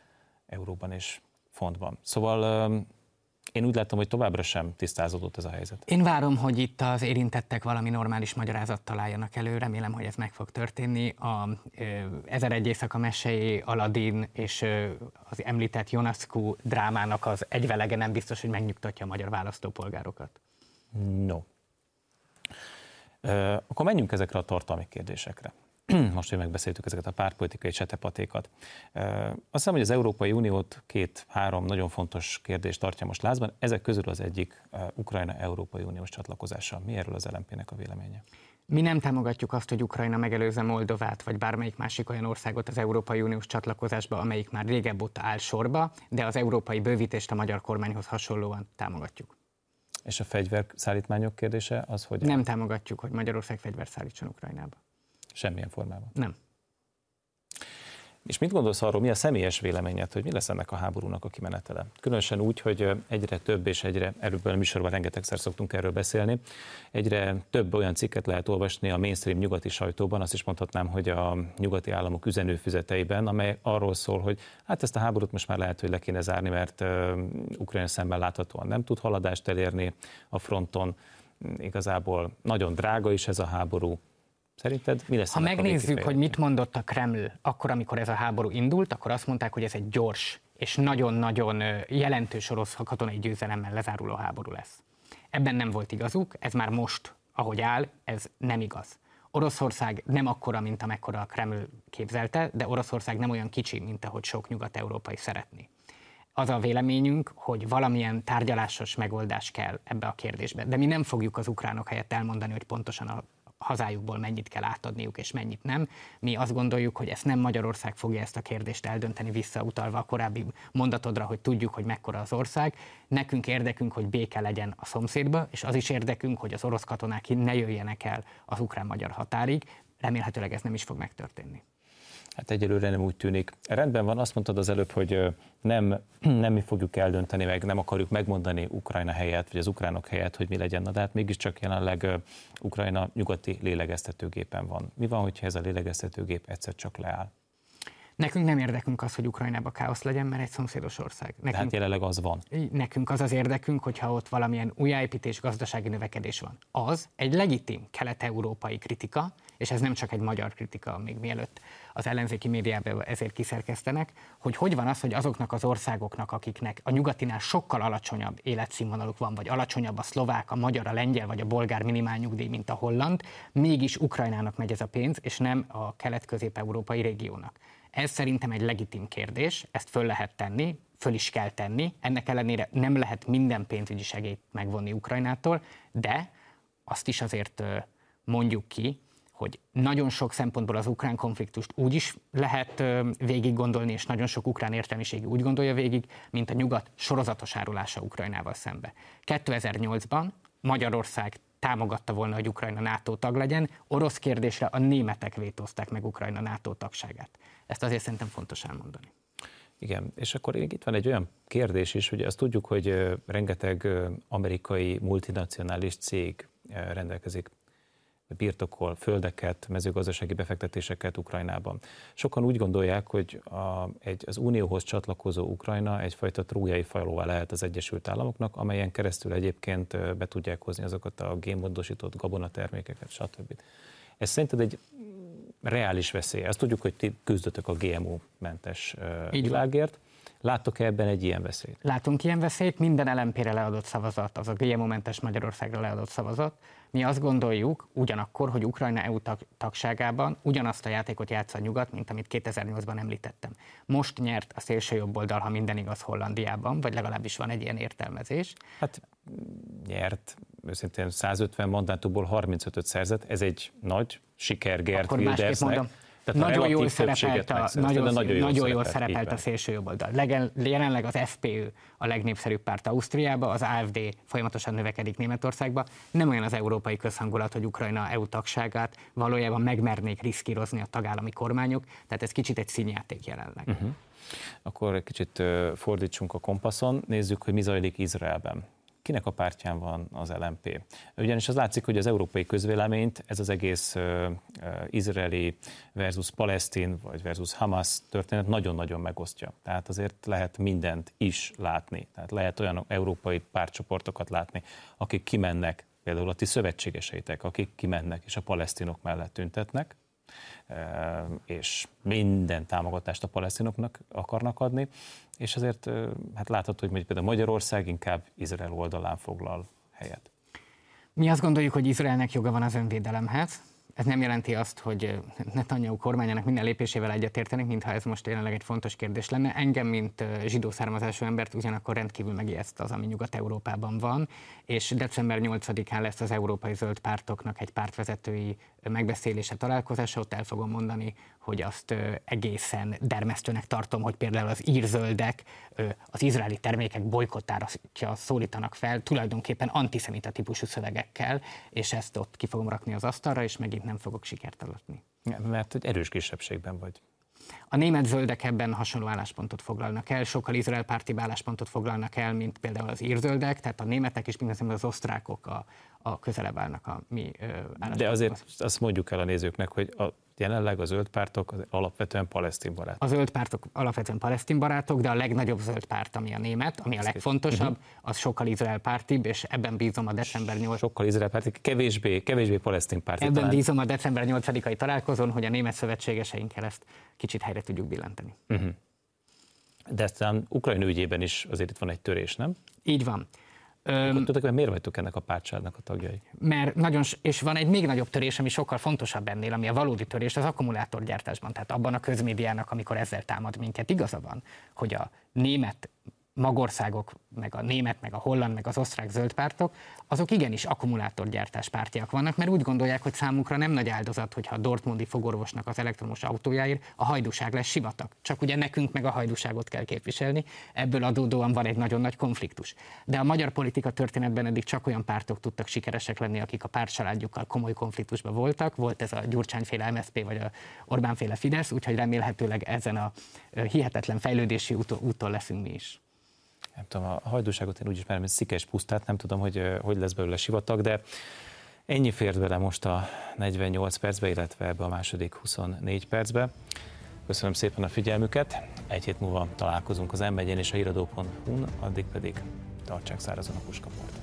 euróban és fontban. Szóval én úgy látom, hogy továbbra sem tisztázódott ez a helyzet. Én várom, hogy itt az érintettek valami normális magyarázat találjanak elő, remélem, hogy ez meg fog történni. A ö, Ezer egy éjszaka mesei, Aladdin és ö, az említett Jonaszku drámának az egyvelege nem biztos, hogy megnyugtatja a magyar választópolgárokat. No. Akkor menjünk ezekre a tartalmi kérdésekre. [clears throat] most, hogy megbeszéltük ezeket a pártpolitikai csetepatékat. Azt hiszem, hogy az Európai Uniót két-három nagyon fontos kérdést tartja most lázban. Ezek közül az egyik Ukrajna Európai Uniós csatlakozása. Mi erről az LMP-nek a véleménye? Mi nem támogatjuk azt, hogy Ukrajna megelőzze Moldovát, vagy bármelyik másik olyan országot az Európai Uniós csatlakozásba, amelyik már régebb óta áll sorba, de az európai bővítést a magyar kormányhoz hasonlóan támogatjuk. És a fegyverszállítmányok kérdése az, hogy... Nem támogatjuk, hogy Magyarország fegyvert szállítson Ukrajnába. Semmilyen formában? Nem. És mit gondolsz arról, mi a személyes véleményed, hogy mi lesz ennek a háborúnak a kimenetele? Különösen úgy, hogy egyre több és egyre, erről a műsorban rengetegszer szoktunk erről beszélni, egyre több olyan cikket lehet olvasni a mainstream nyugati sajtóban, azt is mondhatnám, hogy a nyugati államok üzenőfüzeteiben, amely arról szól, hogy hát ezt a háborút most már lehet, hogy le kéne zárni, mert Ukrajna szemben láthatóan nem tud haladást elérni a fronton, igazából nagyon drága is ez a háború, Szerinted mi lesz? Ha megnézzük, hogy mit mondott a Kreml akkor, amikor ez a háború indult, akkor azt mondták, hogy ez egy gyors és nagyon-nagyon jelentős orosz katonai győzelemmel lezáruló háború lesz. Ebben nem volt igazuk, ez már most, ahogy áll, ez nem igaz. Oroszország nem akkora, mint amekkora a Kreml képzelte, de Oroszország nem olyan kicsi, mint ahogy sok nyugat-európai szeretné. Az a véleményünk, hogy valamilyen tárgyalásos megoldás kell ebbe a kérdésbe. De mi nem fogjuk az ukránok helyett elmondani, hogy pontosan a hazájukból mennyit kell átadniuk és mennyit nem. Mi azt gondoljuk, hogy ezt nem Magyarország fogja ezt a kérdést eldönteni visszautalva a korábbi mondatodra, hogy tudjuk, hogy mekkora az ország. Nekünk érdekünk, hogy béke legyen a szomszédba, és az is érdekünk, hogy az orosz katonák ne jöjjenek el az ukrán-magyar határig. Remélhetőleg ez nem is fog megtörténni. Hát egyelőre nem úgy tűnik. Rendben van, azt mondtad az előbb, hogy nem, [clears throat] nem mi fogjuk eldönteni, meg nem akarjuk megmondani Ukrajna helyet, vagy az ukránok helyet, hogy mi legyen, de hát mégiscsak jelenleg Ukrajna nyugati lélegeztetőgépen van. Mi van, hogyha ez a lélegeztetőgép egyszer csak leáll? Nekünk nem érdekünk az, hogy Ukrajnába káosz legyen, mert egy szomszédos ország. Nekünk, hát jelenleg az van. Nekünk az az érdekünk, hogyha ott valamilyen újjáépítés, gazdasági növekedés van. Az egy legitim kelet-európai kritika, és ez nem csak egy magyar kritika, még mielőtt az ellenzéki médiában ezért kiszerkeztenek, hogy hogy van az, hogy azoknak az országoknak, akiknek a nyugatinál sokkal alacsonyabb életszínvonaluk van, vagy alacsonyabb a szlovák, a magyar, a lengyel, vagy a bolgár minimálnyugdíj, mint a holland, mégis Ukrajnának megy ez a pénz, és nem a kelet-közép-európai régiónak. Ez szerintem egy legitim kérdés, ezt föl lehet tenni, föl is kell tenni. Ennek ellenére nem lehet minden pénzügyi segélyt megvonni Ukrajnától, de azt is azért mondjuk ki, hogy nagyon sok szempontból az ukrán konfliktust úgy is lehet végig gondolni, és nagyon sok ukrán értelmiségi úgy gondolja végig, mint a nyugat sorozatos árulása Ukrajnával szembe. 2008-ban Magyarország támogatta volna, hogy Ukrajna NATO tag legyen, orosz kérdésre a németek vétózták meg Ukrajna NATO tagságát. Ezt azért szerintem fontos elmondani. Igen, és akkor itt van egy olyan kérdés is, hogy azt tudjuk, hogy rengeteg amerikai multinacionális cég rendelkezik birtokol földeket, mezőgazdasági befektetéseket Ukrajnában. Sokan úgy gondolják, hogy a, egy, az Unióhoz csatlakozó Ukrajna egyfajta trójai falóvá lehet az Egyesült Államoknak, amelyen keresztül egyébként be tudják hozni azokat a génmódosított gabonatermékeket, stb. Ez szerinted egy reális veszély. Azt tudjuk, hogy ti küzdötök a GMO-mentes világért. Láttok-e ebben egy ilyen veszélyt? Látunk ilyen veszélyt, minden LMP-re leadott szavazat, az a GMO-mentes Magyarországra leadott szavazat. Mi azt gondoljuk ugyanakkor, hogy Ukrajna EU tag, tagságában ugyanazt a játékot játsza a nyugat, mint amit 2008-ban említettem. Most nyert a szélső jobb oldal, ha minden igaz Hollandiában, vagy legalábbis van egy ilyen értelmezés. Hát nyert, őszintén 150 mandátumból 35-öt szerzett, ez egy nagy siker Gert Wildersnek. Tehát nagyon jól szerepelt a, nagyon, nagyon, jól, nagyon jól szerepelt a szélső oldal. Jelenleg az FPÖ a legnépszerűbb párt Ausztriába, az AFD folyamatosan növekedik Németországba. Nem olyan az európai közhangulat, hogy Ukrajna EU tagságát valójában megmernék riszkírozni a tagállami kormányok, tehát ez kicsit egy színjáték jelenleg. Uh-huh. Akkor egy kicsit fordítsunk a kompaszon, nézzük, hogy mi zajlik Izraelben kinek a pártján van az LMP. Ugyanis az látszik, hogy az európai közvéleményt ez az egész izraeli versus palesztin, vagy versus Hamas történet nagyon-nagyon megosztja. Tehát azért lehet mindent is látni. Tehát lehet olyan európai pártcsoportokat látni, akik kimennek, például a ti szövetségeseitek, akik kimennek és a palesztinok mellett tüntetnek, és minden támogatást a palesztinoknak akarnak adni, és azért hát látható, hogy például Magyarország inkább Izrael oldalán foglal helyet. Mi azt gondoljuk, hogy Izraelnek joga van az önvédelemhez, Ez nem jelenti azt, hogy Netanyahu kormányának minden lépésével egyetértenek, mintha ez most tényleg egy fontos kérdés lenne. Engem, mint zsidó származású embert ugyanakkor rendkívül megijeszt az, ami Nyugat-Európában van, és december 8-án lesz az Európai Zöld Pártoknak egy pártvezetői megbeszélése, találkozása, ott el fogom mondani, hogy azt egészen dermesztőnek tartom, hogy például az írzöldek az izraeli termékek bolykottára szólítanak fel, tulajdonképpen antiszemita típusú szövegekkel, és ezt ott ki fogom rakni az asztalra, és megint nem fogok sikert alatni. Mert egy erős kisebbségben vagy. A német zöldek ebben hasonló álláspontot foglalnak el, sokkal izrael párti álláspontot foglalnak el, mint például az írzöldek, tehát a németek és minden az osztrákok a, a közelebb állnak a mi De azért azt mondjuk el a nézőknek, hogy a jelenleg a zöld pártok alapvetően palesztin barátok. A zöld pártok alapvetően palesztin barátok, de a legnagyobb zöld párt, ami a német, ami a legfontosabb, az sokkal izrael pártibb, és ebben bízom a december 8 Sokkal izrael párti, kevésbé, kevésbé palesztin párti. Ebben talán. bízom a december 8-ai találkozón, hogy a német szövetségeseinkkel ezt kicsit helyre tudjuk billenteni. Uh-huh. De aztán Ukrajna ügyében is azért itt van egy törés, nem? Így van. Tudod, miért vagytok ennek a pártságnak a tagjai? Mert nagyon, és van egy még nagyobb törés, ami sokkal fontosabb ennél, ami a valódi törés az akkumulátorgyártásban. Tehát abban a közmédiának, amikor ezzel támad minket, igaza van, hogy a német magországok, meg a német, meg a holland, meg az osztrák zöldpártok, azok igenis akkumulátorgyártás pártiak vannak, mert úgy gondolják, hogy számukra nem nagy áldozat, hogyha a Dortmundi fogorvosnak az elektromos autójáért a hajdúság lesz sivatag. Csak ugye nekünk meg a hajdúságot kell képviselni, ebből adódóan van egy nagyon nagy konfliktus. De a magyar politika történetben eddig csak olyan pártok tudtak sikeresek lenni, akik a pártcsaládjukkal komoly konfliktusban voltak. Volt ez a Gyurcsányféle MSZP vagy a Orbánféle Fidesz, úgyhogy remélhetőleg ezen a hihetetlen fejlődési úton leszünk mi is nem tudom, a hajdúságot én úgy ismerem, mint szikes pusztát, nem tudom, hogy hogy lesz belőle sivatag, de ennyi fért bele most a 48 percbe, illetve ebbe a második 24 percbe. Köszönöm szépen a figyelmüket, egy hét múlva találkozunk az m és a híradó.hu-n, addig pedig tartsák szárazon a puskaport.